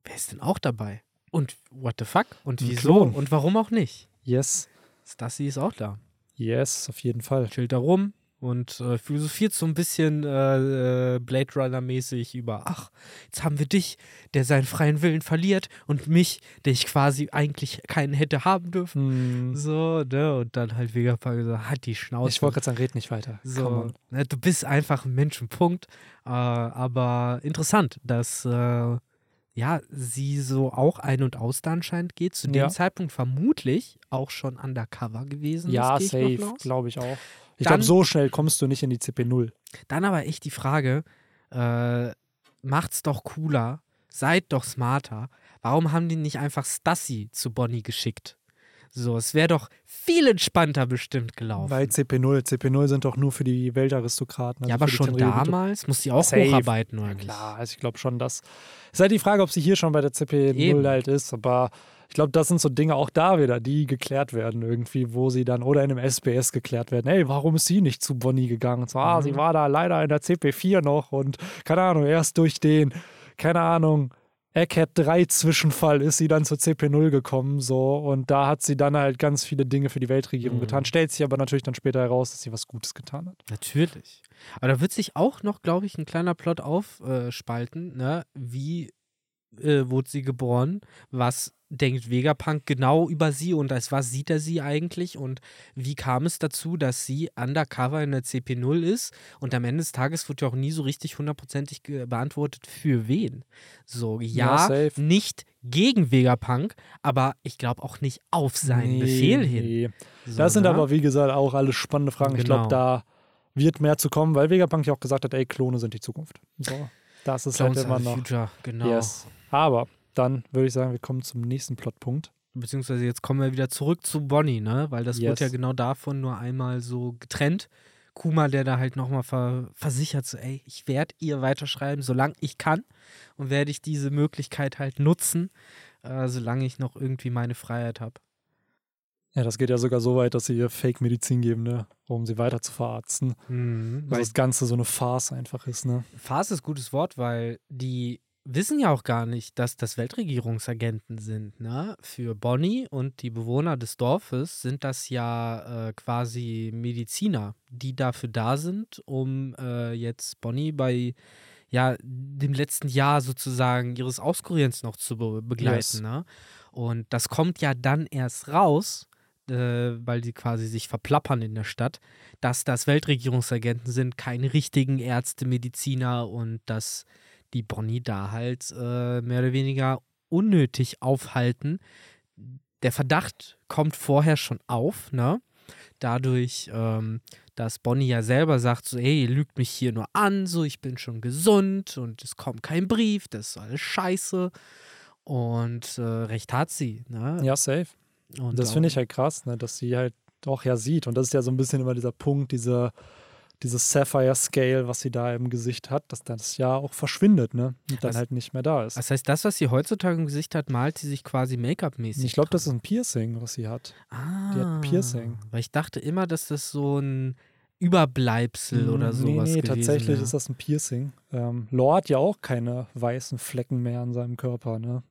Wer ist denn auch dabei? Und what the fuck? Und wieso? Und warum auch nicht? Yes. Stassi ist auch da. Yes, auf jeden Fall. chillt da rum und äh, philosophiert so ein bisschen äh, äh, Blade Runner-mäßig über, ach, jetzt haben wir dich, der seinen freien Willen verliert und mich, der ich quasi eigentlich keinen hätte haben dürfen. Hm. So, ne? Und dann halt Vegapunk so, hat die Schnauze. Ich wollte gerade sagen, red nicht weiter. So, ne, du bist einfach ein Mensch, ein Punkt. Äh, aber interessant, dass äh, ja, sie so auch ein- und aus da anscheinend geht. Zu dem Ja. Zeitpunkt vermutlich auch schon undercover gewesen. Ja, safe, glaube ich auch. Ich glaube, so schnell kommst du nicht in die CP0. Dann aber echt die Frage, äh, macht's doch cooler, seid doch smarter. Warum haben die nicht einfach Stassi zu Bonnie geschickt? So, es wäre doch viel entspannter bestimmt gelaufen. Bei CP0. CP0 sind doch nur für die Weltaristokraten. ja, also aber für die schon damals muss sie auch Safe. hocharbeiten, oder nicht? Klar, also ich glaube schon, dass. Es ist halt die Frage, ob sie hier schon bei der CP0 Eben. halt ist, aber ich glaube, das sind so Dinge auch da wieder, die geklärt werden irgendwie, wo sie dann oder in einem SBS geklärt werden. Ey, warum ist sie nicht zu Bonnie gegangen? So, ah, Mhm. sie war da leider in der CP4 noch und keine Ahnung, erst durch den, keine Ahnung, Egghead 3 Zwischenfall ist sie dann zur CP0 gekommen, so und da hat sie dann halt ganz viele Dinge für die Weltregierung Mhm. getan. Stellt sich aber natürlich dann später heraus, dass sie was Gutes getan hat. Natürlich. Aber da wird sich auch noch, glaube ich, ein kleiner Plot aufspalten, ne? Wie äh, wurde sie geboren? Was denkt Vegapunk genau über sie und als was sieht er sie eigentlich? Und wie kam es dazu, dass sie undercover in der CP0 ist? Und am Ende des Tages wird ja auch nie so richtig hundertprozentig beantwortet, für wen. So, ja, safe. nicht gegen Vegapunk, aber ich glaube auch nicht auf seinen Nee, Befehl hin. nee. So, Das sind ne? aber, wie gesagt, auch alles spannende Fragen. Ich Genau. glaube, da wird mehr zu kommen, weil Vegapunk ja auch gesagt hat, ey, Klone sind die Zukunft. So, das ist Clones halt immer noch. Future, genau. Yes. Aber dann würde ich sagen, wir kommen zum nächsten Plotpunkt. Beziehungsweise jetzt kommen wir wieder zurück zu Bonnie, ne? Weil das wird Yes. ja genau davon nur einmal so getrennt. Kuma, der da halt nochmal ver versichert, so, ey, ich werde ihr weiterschreiben, solange ich kann. Und werde ich diese Möglichkeit halt nutzen, äh, solange ich noch irgendwie meine Freiheit habe. Ja, das geht ja sogar so weit, dass sie ihr Fake-Medizin geben, ne? Um sie weiter zu verarzten. Mhm, Dass das Ganze so eine Farce einfach ist, ne? Farce ist gutes Wort, weil die wissen ja auch gar nicht, dass das Weltregierungsagenten sind. Ne? Für Bonnie und die Bewohner des Dorfes sind das ja äh, quasi Mediziner, die dafür da sind, um äh, jetzt Bonnie bei ja, dem letzten Jahr sozusagen ihres Auskurierens noch zu be begleiten. Yes. Ne? Und das kommt ja dann erst raus, äh, weil die quasi sich verplappern in der Stadt, dass das Weltregierungsagenten sind, keine richtigen Ärzte, Mediziner und dass die Bonnie da halt äh, mehr oder weniger unnötig aufhalten. Der Verdacht kommt vorher schon auf, ne? Dadurch, ähm, dass Bonnie ja selber sagt, so, ey, ihr lügt mich hier nur an, so, ich bin schon gesund und es kommt kein Brief, das ist alles scheiße. Und äh, recht hat sie, ne? Ja, safe. Und das finde ich halt krass, ne? dass sie halt auch ja sieht. Und das ist ja so ein bisschen immer dieser Punkt, diese, dieses Sapphire Scale, was sie da im Gesicht hat, dass das ja auch verschwindet, ne? Und dann Das- halt nicht mehr da ist. Das heißt, das, was sie heutzutage im Gesicht hat, malt sie sich quasi Make-up-mäßig. ich glaube, das ist ein Piercing, was sie hat. Ah, die hat ein Piercing. Weil ich dachte immer, dass das so ein Überbleibsel oder Mm, sowas Nee, nee, gewesen tatsächlich wäre. ist das ein Piercing. Ähm, Lore hat ja auch keine weißen Flecken mehr an seinem Körper, ne?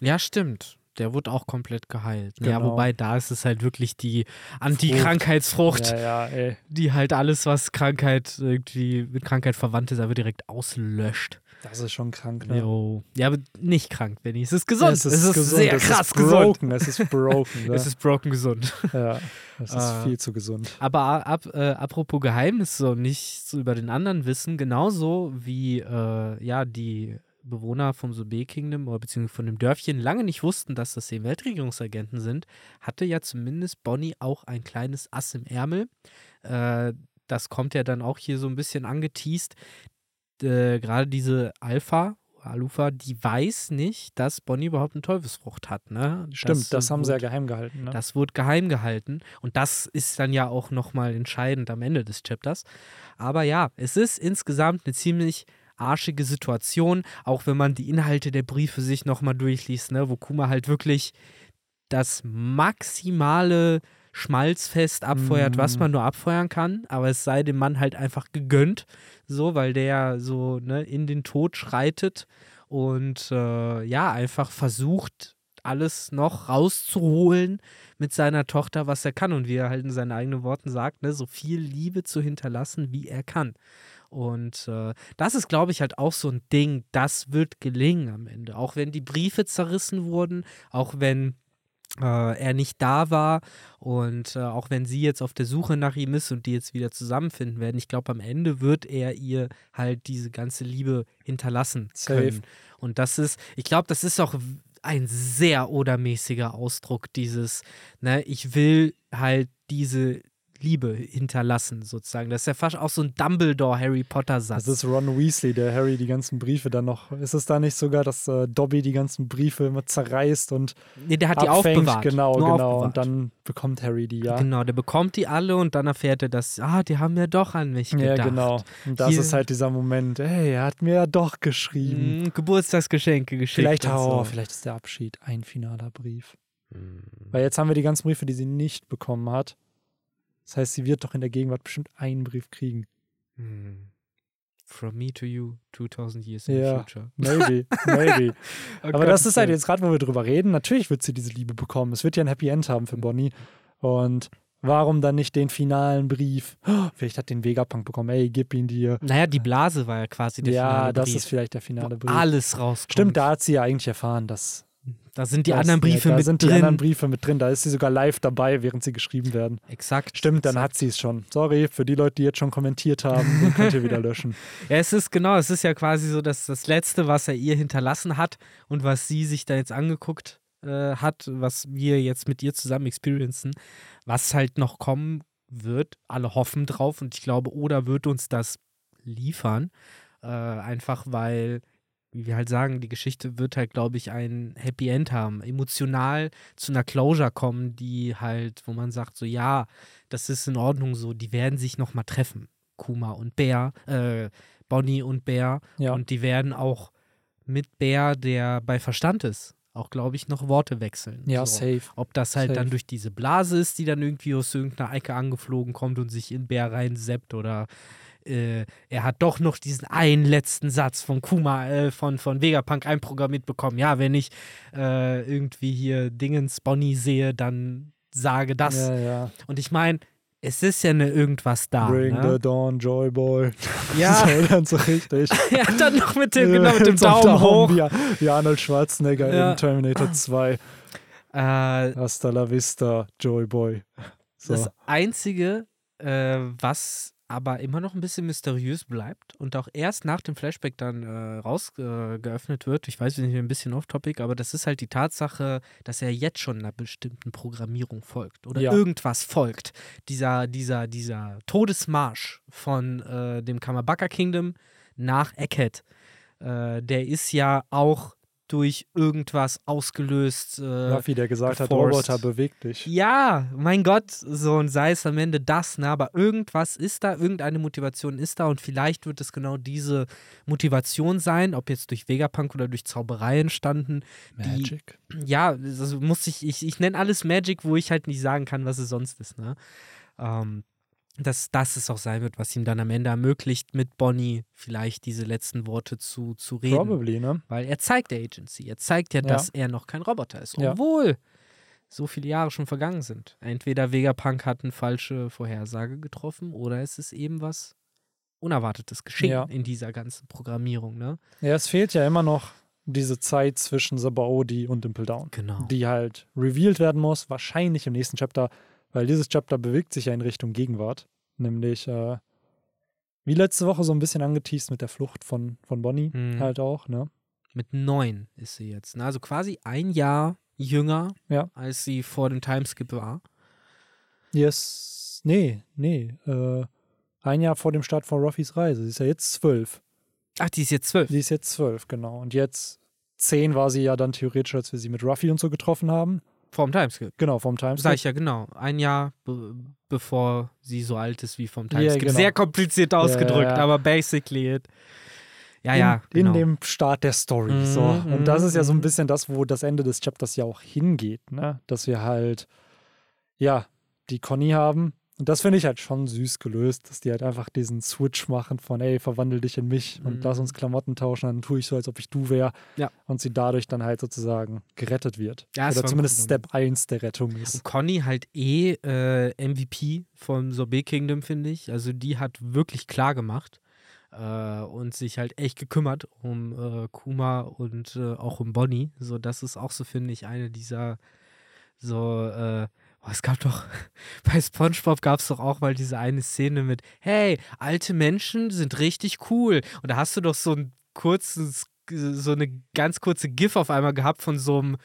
Ja, stimmt. Der wurde auch komplett geheilt. Ja, Genau. wobei da ist es halt wirklich die Anti-Krankheitsfrucht, Ja, ja, die halt alles, was Krankheit irgendwie mit Krankheit verwandt ist, aber direkt auslöscht. Das ist schon krank, ne? Jo. Ja, aber nicht krank, Benny. Es ist gesund. Es ist, gesund. sehr es krass ist gesund. Es ist broken. [LAUGHS] ne? Es ist broken gesund. ja, es ist Ah. viel zu gesund. Aber ab, äh, apropos Geheimnisse und nicht so über den anderen wissen, genauso wie äh, ja die Bewohner vom Sobe Kingdom oder beziehungsweise von dem Dörfchen lange nicht wussten, dass das eben Weltregierungsagenten sind, hatte ja zumindest Bonnie auch ein kleines Ass im Ärmel. Äh, das kommt ja dann auch hier so ein bisschen angeteased. Äh, Gerade diese Alpha, Alufa, die weiß nicht, dass Bonnie überhaupt eine Teufelsfrucht hat. Ne? Stimmt, das, das haben sie ja geheim gehalten. Ne? Das wurde geheim gehalten und das ist dann ja auch nochmal entscheidend am Ende des Chapters. Aber ja, es ist insgesamt eine ziemlich arschige Situation, auch wenn man die Inhalte der Briefe sich nochmal durchliest, ne, wo Kuma halt wirklich das maximale Schmalzfest abfeuert, was Mm. man nur abfeuern kann, aber es sei dem Mann halt einfach gegönnt, so, weil der so ne, in den Tod schreitet und äh, ja, einfach versucht, alles noch rauszuholen mit seiner Tochter, was er kann und wie er halt in seinen eigenen Worten sagt, ne, so viel Liebe zu hinterlassen, wie er kann. Und äh, das ist, glaube ich, halt auch so ein Ding, das wird gelingen am Ende. Auch wenn die Briefe zerrissen wurden, auch wenn äh, er nicht da war und äh, auch wenn sie jetzt auf der Suche nach ihm ist und die jetzt wieder zusammenfinden werden, ich glaube, am Ende wird er ihr halt diese ganze Liebe hinterlassen Safe. können. Und das ist, ich glaube, das ist auch ein sehr odermäßiger Ausdruck dieses, ne, ich will halt diese Liebe hinterlassen, sozusagen. Das ist ja fast auch so ein Dumbledore-Harry Potter-Satz. Das ist Ron Weasley, der Harry die ganzen Briefe dann noch. Ist es da nicht sogar, dass äh, Dobby die ganzen Briefe immer zerreißt und nee, der hat die abfängt? aufbewahrt. Genau, nur genau. aufbewahrt. Und dann bekommt Harry die, ja. Genau, der bekommt die alle und dann erfährt er, dass, ah, die haben ja doch an mich Ja, gedacht. genau. Und das Hier- ist halt dieser Moment, hey, er hat mir ja doch geschrieben. Mm, Geburtstagsgeschenke geschickt. vielleicht, oh, so. vielleicht ist der Abschied ein finaler Brief. Mm. Weil jetzt haben wir die ganzen Briefe, die sie nicht bekommen hat. Das heißt, sie wird doch in der Gegenwart bestimmt einen Brief kriegen. Mm. From me to you, 2000 years in Ja. the future. [LAUGHS] Maybe, maybe. [LAUGHS] Oh Aber Gott, das ist halt jetzt gerade, wo wir drüber reden. Natürlich wird sie diese Liebe bekommen. Es wird ja ein Happy End haben für Bonnie. Und warum dann nicht den finalen Brief? Oh, vielleicht hat den Vegapunk bekommen. Ey, gib ihn dir. Naja, die Blase war ja quasi der ja, finale das Brief, ist vielleicht der finale Brief. alles rauskommt. Stimmt, da hat sie ja eigentlich erfahren, dass. Da sind die dass- anderen Briefe ja, da mit sind drin. die anderen Briefe mit drin. Da ist sie sogar live dabei, während sie geschrieben werden. Exakt. Stimmt, dann hat sie es schon. Sorry für die Leute, die jetzt schon kommentiert haben. Den könnt ihr wieder löschen. [LAUGHS] Ja, es ist genau, es ist ja quasi so, dass das Letzte, was er ihr hinterlassen hat und was sie sich da jetzt angeguckt äh, hat, was wir jetzt mit ihr zusammen experiencen, was halt noch kommen wird. Alle hoffen drauf und ich glaube, Oda wird uns das liefern. Äh, einfach weil, wie wir halt sagen, die Geschichte wird halt, glaube ich, ein Happy End haben. Emotional zu einer Closure kommen, die halt, wo man sagt, so ja, das ist in Ordnung so, die werden sich nochmal treffen. Kuma und Bär, äh, Bonnie und Bär. Ja. Und die werden auch mit Bär, der bei Verstand ist, auch, glaube ich, noch Worte wechseln. Ja, so. safe. Ob das halt Safe. dann durch diese Blase ist, die dann irgendwie aus irgendeiner Ecke angeflogen kommt und sich in Bär reinseppt oder äh, er hat doch noch diesen einen letzten Satz von Kuma, äh, von, von Vegapunk einprogrammiert bekommen. Ja, wenn ich äh, irgendwie hier Dingens Bonnie sehe, dann sage das. Ja, ja. Und ich meine, es ist ja ne irgendwas da. Bring ne? the dawn, Joy Boy. [LAUGHS] Ja. [LAUGHS] so, dann so richtig. [LAUGHS] hat dann noch mit dem, genau, mit dem So Daumen hoch. Wie, wie Arnold Schwarzenegger Ja. in Terminator 2. Äh, Hasta la vista, Joy Boy. So. Das Einzige, äh, was aber immer noch ein bisschen mysteriös bleibt und auch erst nach dem Flashback dann äh, rausgeöffnet äh, wird, ich weiß, wir sind hier ein bisschen off-topic, aber das ist halt die Tatsache, dass er jetzt schon einer bestimmten Programmierung folgt oder Ja. irgendwas folgt. Dieser, dieser, dieser Todesmarsch von äh, dem Kamabaka Kingdom nach Eckhead, äh, der ist ja auch durch irgendwas ausgelöst. Äh, Ruffy, der gesagt hat, geforced. Roboter beweg dich. ja, mein Gott, so und sei es am Ende das, ne? Aber irgendwas ist da, irgendeine Motivation ist da und vielleicht wird es genau diese Motivation sein, ob jetzt durch Vegapunk oder durch Zauberei entstanden. Die, Magic. ja, das muss ich, ich, ich nenne alles Magic, wo ich halt nicht sagen kann, was es sonst ist, ne? Ähm, dass das es auch sein wird, was ihm dann am Ende ermöglicht, mit Bonnie vielleicht diese letzten Worte zu, zu reden. Probably, ne? Weil er zeigt der Agency, er zeigt ja, Ja. dass er noch kein Roboter ist. Ja. Obwohl so viele Jahre schon vergangen sind. Entweder Vegapunk hat eine falsche Vorhersage getroffen oder es ist eben was Unerwartetes geschehen Ja. in dieser ganzen Programmierung, ne? Ja, es fehlt ja immer noch diese Zeit zwischen Sabaody und Impel Down, Genau. die halt revealed werden muss, wahrscheinlich im nächsten Chapter, weil dieses Chapter bewegt sich ja in Richtung Gegenwart. Nämlich, äh, wie letzte Woche so ein bisschen angeteased mit der Flucht von, von Bonnie Mhm. halt auch, ne? Mit neun ist sie jetzt. Ne? Also quasi ein Jahr jünger, Ja. als sie vor dem Timeskip war. Yes. Nee, nee. Äh, ein Jahr vor dem Start von Ruffys Reise. Sie ist ja jetzt zwölf. Ach, die ist jetzt zwölf. Sie ist jetzt zwölf, genau. Und jetzt zehn war sie ja dann theoretisch, als wir sie mit Ruffy und so getroffen haben. Vor dem Timeskip. Genau, vom Sag Timeskip. ich ja genau. Ein Jahr be bevor sie so alt ist wie vom Timeskip. genau. Sehr kompliziert ausgedrückt, ja. aber basically it. Ja, in, ja. Genau. in dem Start der Story. Mhm, so. Und das ist ja so ein mhm. bisschen das, wo das Ende des Chapters ja auch hingeht, ne? Dass wir halt, ja, die Conny haben. Und das finde ich halt schon süß gelöst, dass die halt einfach diesen Switch machen von, ey, verwandel dich in mich und Mhm. lass uns Klamotten tauschen, dann tue ich so, als ob ich du wäre. Ja. Und sie dadurch dann halt sozusagen gerettet wird. Ja, Oder zumindest. Step 1 der Rettung Und ist. Conny halt eh äh, MVP vom Sorbet Kingdom, finde ich. Also die hat wirklich klar gemacht äh, und sich halt echt gekümmert um äh, Kuma und äh, auch um Bonnie. So, das ist auch so, finde ich, eine dieser so, äh, oh, es gab doch, [LAUGHS] bei SpongeBob gab es doch auch mal diese eine Szene mit, hey, alte Menschen sind richtig cool. Und da hast du doch so ein kurzes, so eine ganz kurze GIF auf einmal gehabt von so einem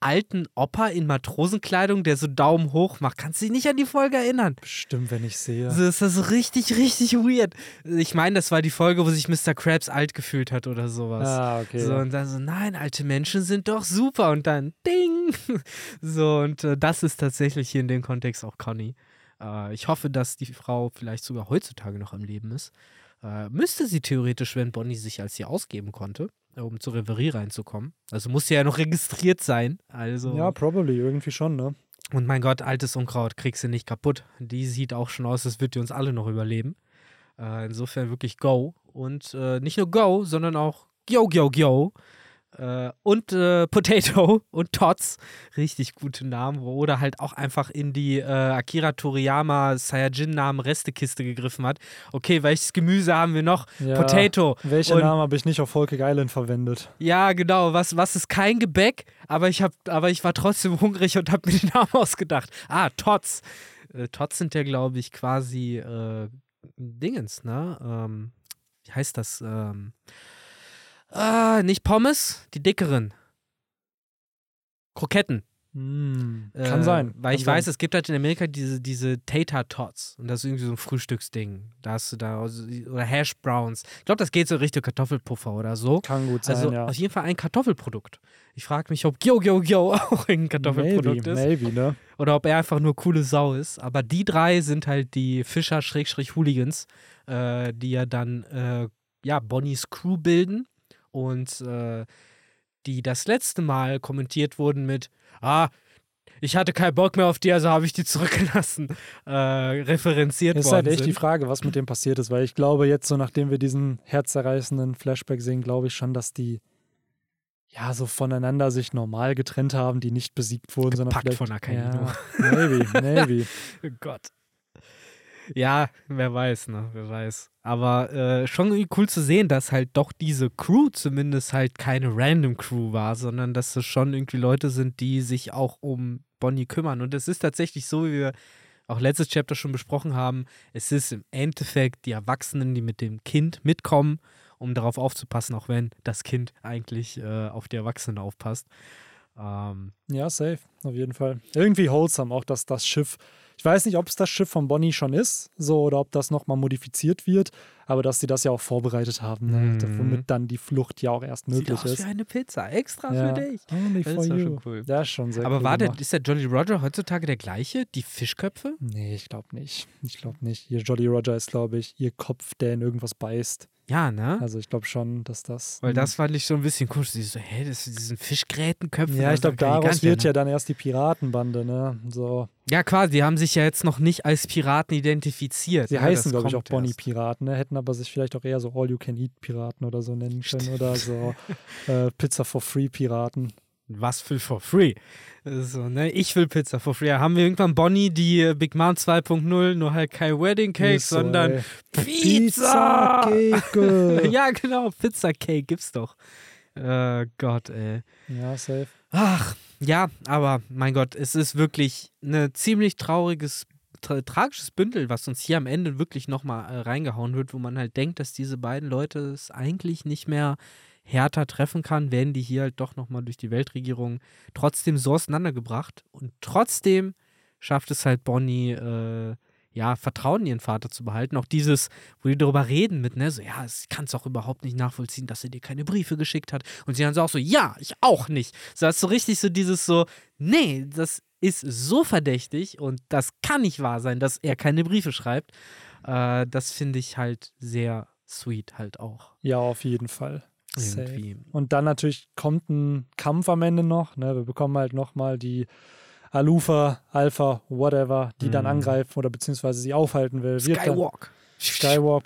alten Opa in Matrosenkleidung, der so Daumen hoch macht. Kannst du dich nicht an die Folge erinnern? Bestimmt, wenn ich sehe. So ist das so richtig, richtig weird. Ich meine, das war die Folge, wo sich Mr. Krabs alt gefühlt hat oder sowas. Ah, okay. So, und dann so, nein, alte Menschen sind doch super. Und dann, ding. [LAUGHS] So, und äh, das ist tatsächlich hier in dem Kontext auch Conny. Äh, ich hoffe, dass die Frau vielleicht sogar heutzutage noch am Leben ist. Äh, müsste sie theoretisch, wenn Bonnie sich als sie ausgeben konnte, um zur Reverie reinzukommen. Also muss sie ja noch registriert sein. Also. Ja, probably, irgendwie schon, ne? Und mein Gott, altes Unkraut kriegst du nicht kaputt. Die sieht auch schon aus, als wird die uns alle noch überleben. Äh, insofern wirklich Go. Und äh, nicht nur Go, sondern auch Yo, Yo, Yo. Äh, und äh, [LAUGHS] Potato und Tots. Richtig gute Namen. Oder halt auch einfach in die äh, Akira Toriyama Saiyajin-Namen Restekiste gegriffen hat. Okay, welches Gemüse haben wir noch? Ja. Potato. Welche Und- Namen habe ich nicht auf Volke Island verwendet? Ja, genau. Was, was ist kein Gebäck, aber ich, hab, aber ich war trotzdem [LAUGHS] hungrig und habe mir den Namen ausgedacht. Ah, Tots. Äh, Tots sind ja, glaube ich, quasi äh, Dingens, ne? Ähm, wie heißt das? Ähm, ah, nicht Pommes, die dickeren. Kroketten. Hm, Äh, kann sein. Weil kann ich sein. weiß, es gibt halt in Amerika diese, diese Tater Tots. Und das ist irgendwie so ein Frühstücksding. Da hast du da, also- oder Hash Browns. Ich glaube, das geht so Richtung Kartoffelpuffer oder so. Kann gut sein, Also ja. auf jeden Fall ein Kartoffelprodukt. Ich frage mich, ob Gyo Gyo Gyo [LAUGHS] auch ein Kartoffelprodukt maybe, ist. maybe, ne? Oder ob er einfach nur coole Sau ist. Aber die drei sind halt die Fischer-Hooligans, äh, die ja dann äh, ja, Bonnies Crew bilden. Und äh, die das letzte Mal kommentiert wurden mit, ah, ich hatte keinen Bock mehr auf die, also habe ich die [LAUGHS] zurückgelassen, äh, referenziert Ist worden halt echt sind. die Frage, was mit dem passiert ist, weil ich glaube, jetzt so nachdem wir diesen herzerreißenden Flashback sehen, glaube ich schon, dass die ja so voneinander sich normal getrennt haben, die nicht besiegt wurden, sondern Gepackt vielleicht von Akainu. Ja, [LAUGHS] maybe, maybe. [LAUGHS] Oh Gott. Ja, wer weiß, ne? Wer weiß. Aber äh, schon cool zu sehen, dass halt doch diese Crew zumindest halt keine random Crew war, sondern dass es schon irgendwie Leute sind, die sich auch um Bonnie kümmern. Und es ist tatsächlich so, wie wir auch letztes Chapter schon besprochen haben, es ist im Endeffekt die Erwachsenen, die mit dem Kind mitkommen, um darauf aufzupassen, auch wenn das Kind eigentlich äh, auf die Erwachsenen aufpasst. Ähm, Ja, safe, auf jeden Fall. Irgendwie wholesome, auch dass das Schiff, ich weiß nicht, ob es das Schiff von Bonnie schon ist, so oder ob das nochmal modifiziert wird, aber dass sie das ja auch vorbereitet haben, ne? Mhm. womit dann die Flucht ja auch erst sieht möglich aus ist. wie eine Pizza, extra Ja. für dich. Only Das for ist you. schon cool. Ja, ist schon sehr Aber cool war der, ist der Jolly Roger heutzutage der gleiche? Die Fischköpfe? Nee, ich glaube nicht. Ich glaube nicht. Ihr Jolly Roger ist, glaube ich, ihr Kopf, der in irgendwas beißt. Ja, ne? Also ich glaube schon, dass das. Weil hm. das fand ich so ein bisschen komisch. Die so, hä, das sind diesen Fischgrätenköpfe. Ja, ich das glaube, daraus wird ne? ja dann erst die Piratenbande, ne? So. Ja, quasi, die haben sich ja jetzt noch nicht als Piraten identifiziert. Sie ne? heißen, glaube ich, auch. Bonnie-Piraten, ne? Hätten aber sich vielleicht auch eher so All-You-Can-Eat-Piraten oder so nennen können oder so [LAUGHS] äh, Pizza-for-Free-Piraten. Was für for free? So, ne? Ich will Pizza for free. Haben wir irgendwann Bonnie, die äh, Big Mom 2.0, nur halt kein Wedding Cake, so, sondern ey. Pizza! Pizza-Cake! [LAUGHS] ja, genau, Pizza Cake gibt's doch. Äh, Gott, ey. ja, safe. Ach, ja, aber mein Gott, es ist wirklich ein ziemlich trauriges, tra tragisches Bündel, was uns hier am Ende wirklich nochmal äh, reingehauen wird, wo man halt denkt, dass diese beiden Leute es eigentlich nicht mehr härter treffen kann, werden die hier halt doch nochmal durch die Weltregierung trotzdem so auseinandergebracht. Und trotzdem schafft es halt Bonnie, äh, ja, Vertrauen in ihren Vater zu behalten. Auch dieses, wo die darüber reden mit, ne, so, ja, ich kann es auch überhaupt nicht nachvollziehen, dass er dir keine Briefe geschickt hat. Und sie dann so auch so, ja, ich auch nicht. So hast du richtig so dieses so, nee, das ist so verdächtig und das kann nicht wahr sein, dass er keine Briefe schreibt. Äh, das finde ich halt sehr sweet halt auch. Ja, auf jeden Fall. Irgendwie. Safe. Und dann natürlich kommt ein Kampf am Ende noch. Ne? Wir bekommen halt nochmal die Alufa, Alpha, whatever, die dann Mhm. angreifen oder beziehungsweise sie aufhalten will. Wird Skywalk. Skywalk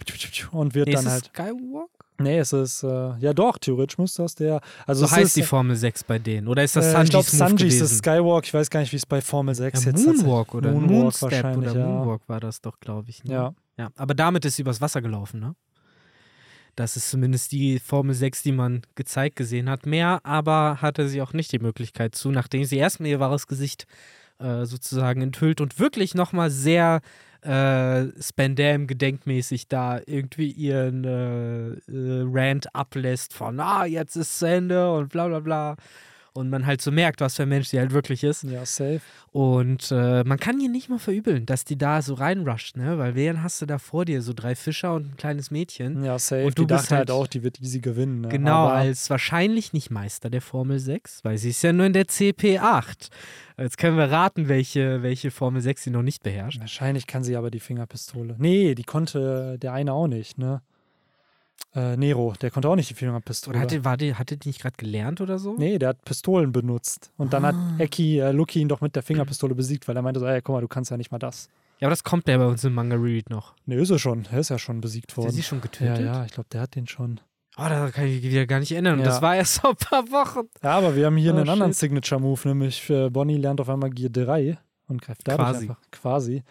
und wird Nee, dann ist halt. Skywalk? Nee, es ist, äh, ja doch, theoretisch muss das der. Also So heißt ist, die Formel 6 bei denen. Oder ist das äh, Sanjis ich glaube, Sanji ist das Skywalk. Ich weiß gar nicht, wie es bei Formel 6 ja, jetzt Moonwalk oder Moonwalk Moonstep wahrscheinlich, oder ja. Moonwalk war das doch, glaube ich. Ne? Ja, ja. Aber damit ist sie übers Wasser gelaufen, ne? Das ist zumindest die Formel 6, die man gezeigt gesehen hat. Mehr aber hatte sie auch nicht die Möglichkeit zu, nachdem sie erstmal ihr wahres Gesicht äh, sozusagen enthüllt und wirklich nochmal sehr äh, Spandam gedenkmäßig da irgendwie ihren äh, äh, Rant ablässt von, ah, jetzt ist zu Ende und bla bla bla. Und man halt so merkt, was für ein Mensch sie halt wirklich ist. ja, safe. Und äh, man kann ihr nicht mal verübeln, dass die da so reinrusht, ne? Weil wen hast du da vor dir? So drei Fischer und ein kleines Mädchen. Ja, safe. Und du die bist dachte halt halt- auch, die wird easy gewinnen. Ne? Genau, Aber als wahrscheinlich nicht Meister der Formel 6, weil sie ist ja nur in der CP8. Jetzt können wir raten, welche, welche Formel 6 sie noch nicht beherrscht. Wahrscheinlich kann sie aber die Fingerpistole. Nee, die konnte der eine auch nicht, ne? Äh, Nero, der konnte auch nicht die Fingerpistole. Oder hatte, war die, hatte die nicht gerade gelernt oder so? nee, der hat Pistolen benutzt. Und dann Ah. hat Eki, äh, Lucky ihn doch mit der Fingerpistole besiegt, weil er meinte so, ey, guck mal, du kannst ja nicht mal das. Ja, aber das kommt ja bei uns im Manga Read noch. Nee, ist er schon. Er ist ja schon besiegt Ist der worden. sie schon Ja, getötet? ja, ich glaube, der hat den schon. Oh, da kann ich mich wieder gar nicht erinnern. Und Ja. das war erst [LAUGHS] vor ein paar Wochen. Ja, aber wir haben hier Oh, einen anderen shit. Signature-Move, nämlich für Bonnie lernt auf einmal Gear 3 und greift dadurch Quasi. einfach quasi.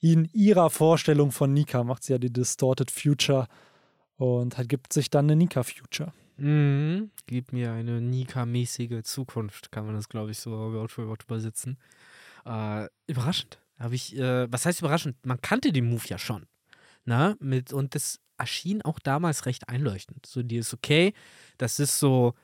In ihrer Vorstellung von Nika macht sie ja die Distorted Future und halt gibt sich dann eine Nika-Future. Mhm. Gib mir eine Nika-mäßige Zukunft, kann man das, glaube ich, so Wort für Wort übersetzen. Äh, überraschend. Habe ich, äh, was heißt überraschend? Man kannte den Move ja schon. Na, mit, und das erschien auch damals recht einleuchtend. So, die ist okay. Das ist so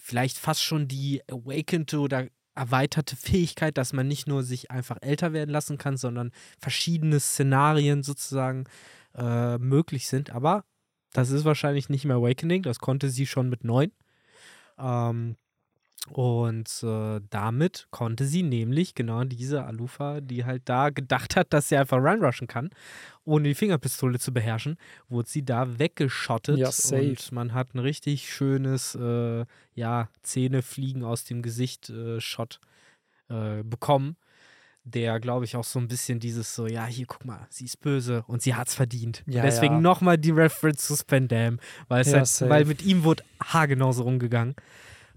vielleicht fast schon die awakened oder erweiterte Fähigkeit, dass man nicht nur sich einfach älter werden lassen kann, sondern verschiedene Szenarien sozusagen äh, möglich sind. Aber das ist wahrscheinlich nicht mehr Awakening, das konnte sie schon mit neun. Ähm, und äh, damit konnte sie nämlich genau diese Alufa, die halt da gedacht hat, dass sie einfach reinrushen kann, ohne die Fingerpistole zu beherrschen, wurde sie da weggeschottet. Ja, safe. Und man hat ein richtig schönes, äh, ja, Zähne fliegen aus dem Gesicht äh, äh, bekommen. Der, glaube ich, auch so ein bisschen dieses so, ja, hier, guck mal, sie ist böse und sie hat's verdient. Ja, Deswegen ja. nochmal die Reference zu Spandam, weil, Ja, halt, weil mit ihm wurde haargenauso rumgegangen.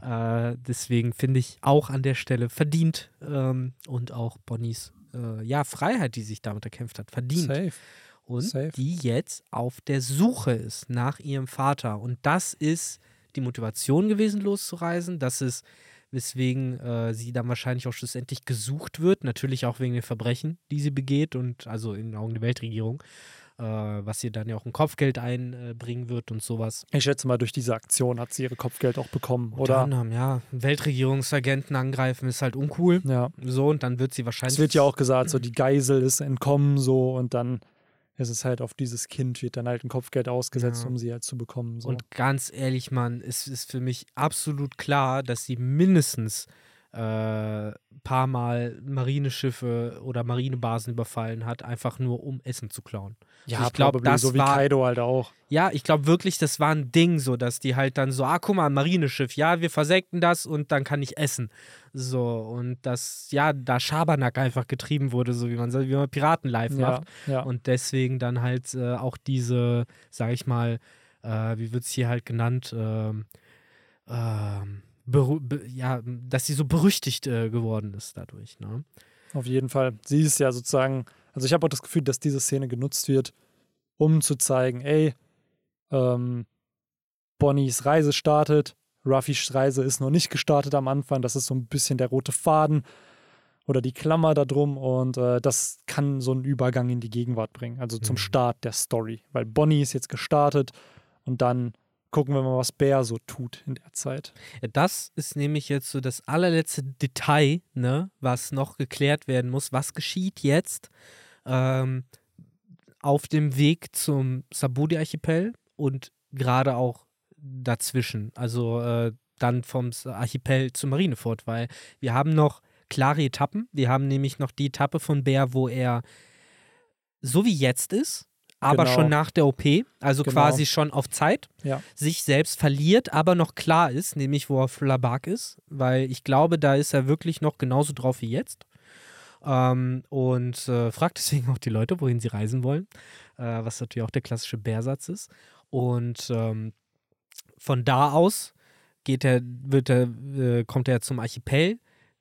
Äh, deswegen finde ich auch an der Stelle verdient ähm, und auch Bonnies äh, ja, Freiheit, die sich damit erkämpft hat, verdient. Safe. Und safe. die jetzt auf der Suche ist nach ihrem Vater. Und das ist die Motivation gewesen, loszureisen. Das ist, weswegen äh, sie dann wahrscheinlich auch schlussendlich gesucht wird. Natürlich auch wegen den Verbrechen, die sie begeht und also in den Augen der Weltregierung. Äh, was ihr dann ja auch ein Kopfgeld einbringen wird und sowas. Ich schätze mal, durch diese Aktion hat sie ihre Kopfgeld auch bekommen, Unter oder? anderem, ja, Weltregierungsagenten angreifen ist halt uncool. Ja. So, und dann wird sie wahrscheinlich. Es wird ja auch gesagt, so die Geisel ist entkommen, so und dann ist es halt auf dieses Kind, wird dann halt ein Kopfgeld ausgesetzt, Ja. um sie halt zu bekommen. So. Und ganz ehrlich, Mann, es ist für mich absolut klar, dass sie mindestens äh, paar Mal Marineschiffe oder Marinebasen überfallen hat, einfach nur um Essen zu klauen. ja, ich glaub, probably, das so wie war- Kaido halt auch. Ja, ich glaube wirklich, das war ein Ding, so dass die halt dann so, ah, guck mal, ein Marineschiff, ja, wir versenken das und dann kann ich essen. So, und das, ja, da Schabernack einfach getrieben wurde, so wie man, wie man Piraten live Ja, macht. ja. Und deswegen dann halt äh, auch diese, sag ich mal, äh, wie wird es hier halt genannt, ähm, ähm, ja, dass sie so berüchtigt äh, geworden ist dadurch. Ne? Auf jeden Fall. Sie ist ja sozusagen, also ich habe auch das Gefühl, dass diese Szene genutzt wird, um zu zeigen, ey, ähm, Bonnies Reise startet, Ruffys Reise ist noch nicht gestartet am Anfang, das ist so ein bisschen der rote Faden oder die Klammer da drum und äh, das kann so einen Übergang in die Gegenwart bringen, also zum Mhm. Start der Story, weil Bonnie ist jetzt gestartet und dann gucken wir mal, was Bär so tut in der Zeit. Das ist nämlich jetzt so das allerletzte Detail, ne, was noch geklärt werden muss. Was geschieht jetzt ähm, auf dem Weg zum Sabudi-Archipel und gerade auch dazwischen? Also äh, dann vom Archipel zu Marineford, weil wir haben noch klare Etappen. Wir haben nämlich noch die Etappe von Bär, wo er so wie jetzt ist, aber Genau. schon nach der OP, also Genau. quasi schon auf Zeit, Ja. sich selbst verliert, aber noch klar ist, nämlich wo er Flabak ist, weil ich glaube, da ist er wirklich noch genauso drauf wie jetzt. Ähm, und äh, fragt deswegen auch die Leute, wohin sie reisen wollen, äh, was natürlich auch der klassische Bärsatz ist. Und ähm, von da aus geht er, wird er, äh, kommt er zum Archipel,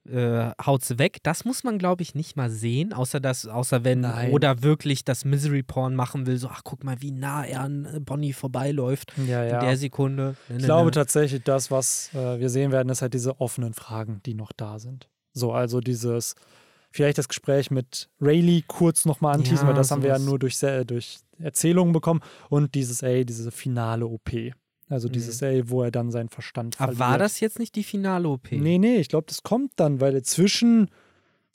äh, haut sie weg. Das muss man, glaube ich, nicht mal sehen, außer dass, außer wenn Nein. oder wirklich das Misery Porn machen will, so, ach guck mal, wie nah er an äh, Bonnie vorbeiläuft Ja, in ja. der Sekunde. Ne, Ich ne, glaube ne. tatsächlich, das, was äh, wir sehen werden, ist halt diese offenen Fragen, die noch da sind. So, also dieses, vielleicht das Gespräch mit Rayleigh kurz nochmal anteasen, Ja, weil das haben wir ja sowas. nur durch, durch Erzählungen bekommen und dieses, ey, diese finale OP. Also dieses, ey, wo er dann seinen Verstand Aber verliert. war das jetzt nicht die finale OP? Nee, nee, ich glaube, das kommt dann, weil zwischen,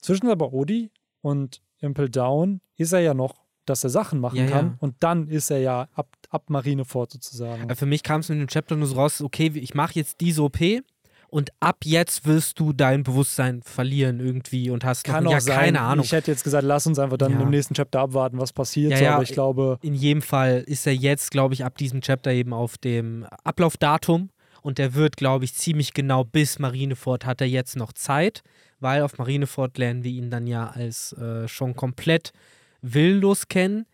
zwischen aber Odi und Impel Down ist er ja noch, dass er Sachen machen Ja, kann ja. und dann ist er ja ab, ab Marineford sozusagen. Für mich kam es mit dem Chapter nur so raus, okay, ich mache jetzt diese OP und ab jetzt wirst du dein Bewusstsein verlieren irgendwie und hast Kann noch ja, sein. keine Ahnung. Ich hätte jetzt gesagt, lass uns einfach dann Ja. im nächsten Chapter abwarten, was passiert. Ja, so, ja, aber ich glaube, In jedem Fall ist er jetzt, glaube ich, ab diesem Chapter eben auf dem Ablaufdatum und der wird, glaube ich, ziemlich genau bis Marineford hat er jetzt noch Zeit, weil auf Marineford lernen wir ihn dann ja als äh, schon komplett willenlos kennen,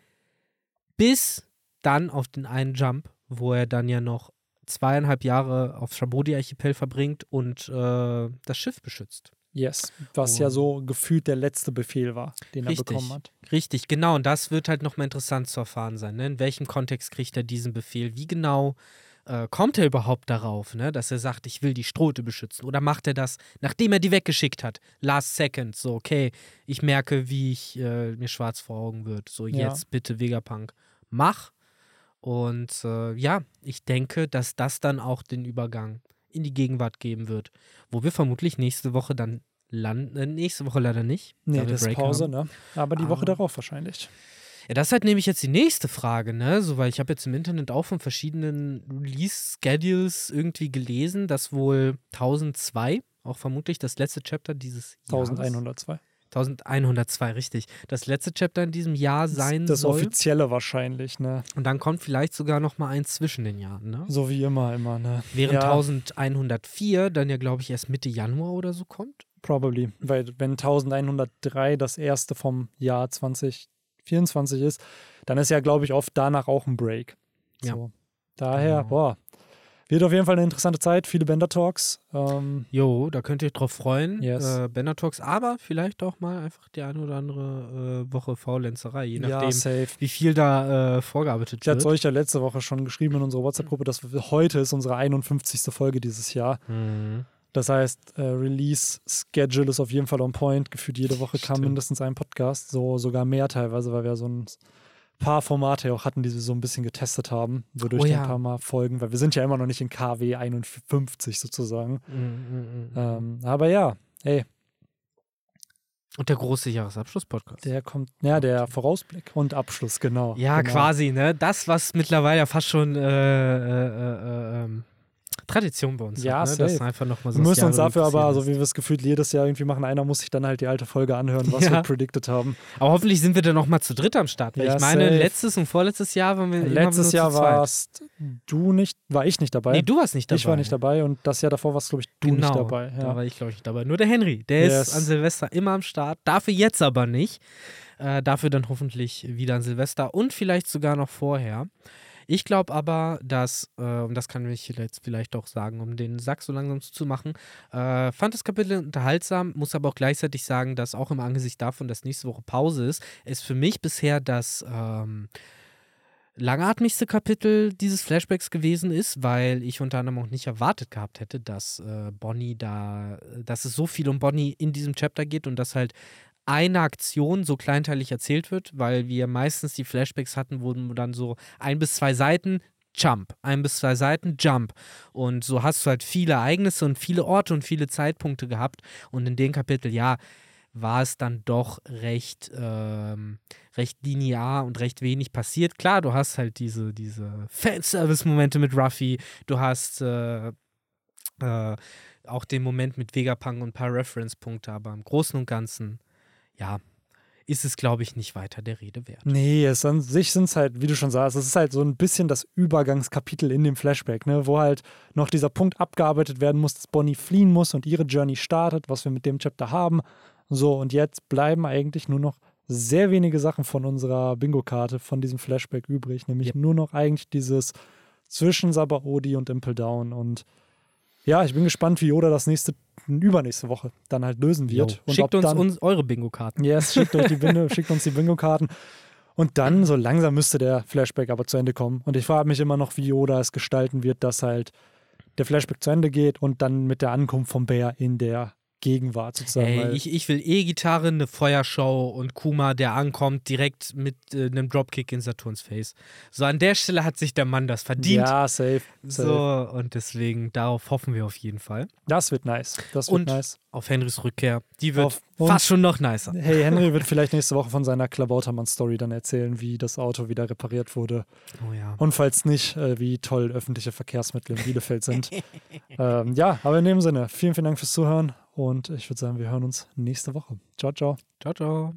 bis dann auf den einen Jump, wo er dann ja noch zweieinhalb Jahre auf Shabodi-Archipel verbringt und äh, das Schiff beschützt. yes, was Oh. ja so gefühlt der letzte Befehl war, den Richtig. er bekommen hat. Richtig, genau. Und das wird halt nochmal interessant zu erfahren sein. Ne? In welchem Kontext kriegt er diesen Befehl? Wie genau äh, kommt er überhaupt darauf, ne? dass er sagt, ich will die Strote beschützen? Oder macht er das, nachdem er die weggeschickt hat? Last second, so, okay, ich merke, wie ich äh, mir schwarz vor Augen wird. So, Ja. jetzt bitte Vegapunk, mach. Und äh, ja, ich denke, dass das dann auch den Übergang in die Gegenwart geben wird, wo wir vermutlich nächste Woche dann landen. Äh, nächste Woche leider nicht. Nee, da das ist Pause, haben. ne? Aber die Woche Aber- darauf wahrscheinlich. Ja, das ist halt nämlich jetzt die nächste Frage, ne? So, weil ich habe jetzt im Internet auch von verschiedenen Release-Schedules irgendwie gelesen, dass wohl 1002, auch vermutlich das letzte Chapter dieses Jahres. 1102. 1102, richtig. Das letzte Chapter in diesem Jahr sein das soll. offizielle wahrscheinlich, ne? Und dann kommt vielleicht sogar noch mal eins zwischen den Jahren, ne? So wie immer, immer, ne? Während ja, 1104 dann ja, glaube ich, erst Mitte Januar oder so kommt. Probably. Weil wenn 1103 das erste vom Jahr 2024 ist, dann ist ja, glaube ich, oft danach auch ein Break. Ja. So. Daher, Genau. boah. Wird auf jeden Fall eine interessante Zeit, viele Bender-Talks. Ähm, Jo, da könnt ihr euch drauf freuen. Yes. Äh, Banner Talks, aber vielleicht auch mal einfach die eine oder andere äh, Woche Faulenzerei, je ja, nachdem, safe. wie viel da äh, vorgearbeitet Ich hatte es wird. euch ja letzte Woche schon geschrieben in unserer WhatsApp-Gruppe, dass heute ist unsere 51. Folge dieses Jahr. Mhm. Das heißt, äh, Release-Schedule ist auf jeden Fall on point. Gefühlt jede Woche kam Stimmt. mindestens ein Podcast, so sogar mehr teilweise, weil wir so ein paar Formate auch hatten, die wir so ein bisschen getestet haben, wodurch Oh die ja. ein paar Mal folgen, weil wir sind ja immer noch nicht in KW 51 sozusagen. Mhm, mhm, mhm. Ähm, aber ja, ey, Und der große Jahresabschluss-Podcast. der kommt, ja, der Vorausblick und Abschluss, genau. Ja, genau. quasi, ne? Das, was mittlerweile ja fast schon äh, äh, äh, ähm, Tradition bei uns Ja, hat, ne? Das einfach nochmal so Wir müssen uns dafür aber, so wie wir es gefühlt jedes Jahr irgendwie machen, einer muss sich dann halt die alte Folge anhören, was [LAUGHS] Ja. wir predicted haben. Aber hoffentlich sind wir dann nochmal zu dritt am Start. Ja, ich meine, safe. letztes und vorletztes Jahr waren wir Letztes Jahr warst du nicht, war ich nicht dabei. Nee, du warst nicht dabei. Ich war nicht dabei und das Jahr davor warst, glaube ich, du genau, nicht dabei. Da Ja. war ich, glaube ich, nicht dabei. Nur der Henry, der Yes. ist an Silvester immer am Start. Dafür jetzt aber nicht. Äh, dafür dann hoffentlich wieder an Silvester und vielleicht sogar noch vorher. Ich glaube aber, dass, äh, und das kann ich jetzt vielleicht auch sagen, um den Sack so langsam zuzumachen, äh, fand das Kapitel unterhaltsam, muss aber auch gleichzeitig sagen, dass auch im Angesicht davon, dass nächste Woche Pause ist, es für mich bisher das ähm, langatmigste Kapitel dieses Flashbacks gewesen ist, weil ich unter anderem auch nicht erwartet gehabt hätte, dass äh, Bonnie da, dass es so viel um Bonnie in diesem Chapter geht und dass halt eine Aktion so kleinteilig erzählt wird, weil wir meistens die Flashbacks hatten, wo dann so ein bis zwei Seiten Jump. Ein bis zwei Seiten, Jump. Und so hast du halt viele Ereignisse und viele Orte und viele Zeitpunkte gehabt. Und in dem Kapitel, ja, war es dann doch recht, ähm, recht linear und recht wenig passiert. Klar, du hast halt diese, diese Fanservice-Momente mit Ruffy, du hast äh, äh, auch den Moment mit Vegapunk und ein paar Reference-Punkte, aber im Großen und Ganzen, ja, ist es, glaube ich, nicht weiter der Rede wert. Nee, es an sich sind es halt, wie du schon sagst, es ist halt so ein bisschen das Übergangskapitel in dem Flashback, ne, wo halt noch dieser Punkt abgearbeitet werden muss, dass Bonnie fliehen muss und ihre Journey startet, was wir mit dem Chapter haben. So, und jetzt bleiben eigentlich nur noch sehr wenige Sachen von unserer Bingo-Karte, von diesem Flashback übrig, nämlich Yep. nur noch eigentlich dieses zwischen Sabaody und Impel Down. Und ja, ich bin gespannt, wie Yoda das nächste, übernächste Woche dann halt lösen wird. Und Schickt uns, dann, uns eure Bingo-Karten. Yes, schickt, euch die Bingo, [LAUGHS] schickt uns die Bingo-Karten. Und dann, so langsam müsste der Flashback aber zu Ende kommen. Und ich frage mich immer noch, wie Yoda es gestalten wird, dass halt der Flashback zu Ende geht und dann mit der Ankunft vom Bär in der Gegenwart sozusagen. Ey, ich, ich will E-Gitarre, eine Feuershow und Kuma, der ankommt, direkt mit äh, einem Dropkick in Saturns Face. So an der Stelle hat sich der Mann das verdient. Ja, safe. safe. So, und deswegen, darauf hoffen wir auf jeden Fall. Das wird nice. Das wird Und nice. auf Henrys Rückkehr. Die wird Auf- fast schon noch nicer. Hey, Henry [LAUGHS] wird vielleicht nächste Woche von seiner Klabautermann-Story dann erzählen, wie das Auto wieder repariert wurde. Oh ja. Und falls nicht, äh, wie toll öffentliche Verkehrsmittel in Bielefeld sind. [LAUGHS] ähm, ja, aber in dem Sinne, vielen, vielen Dank fürs Zuhören und ich würde sagen, wir hören uns nächste Woche. Ciao, ciao. Ciao, ciao.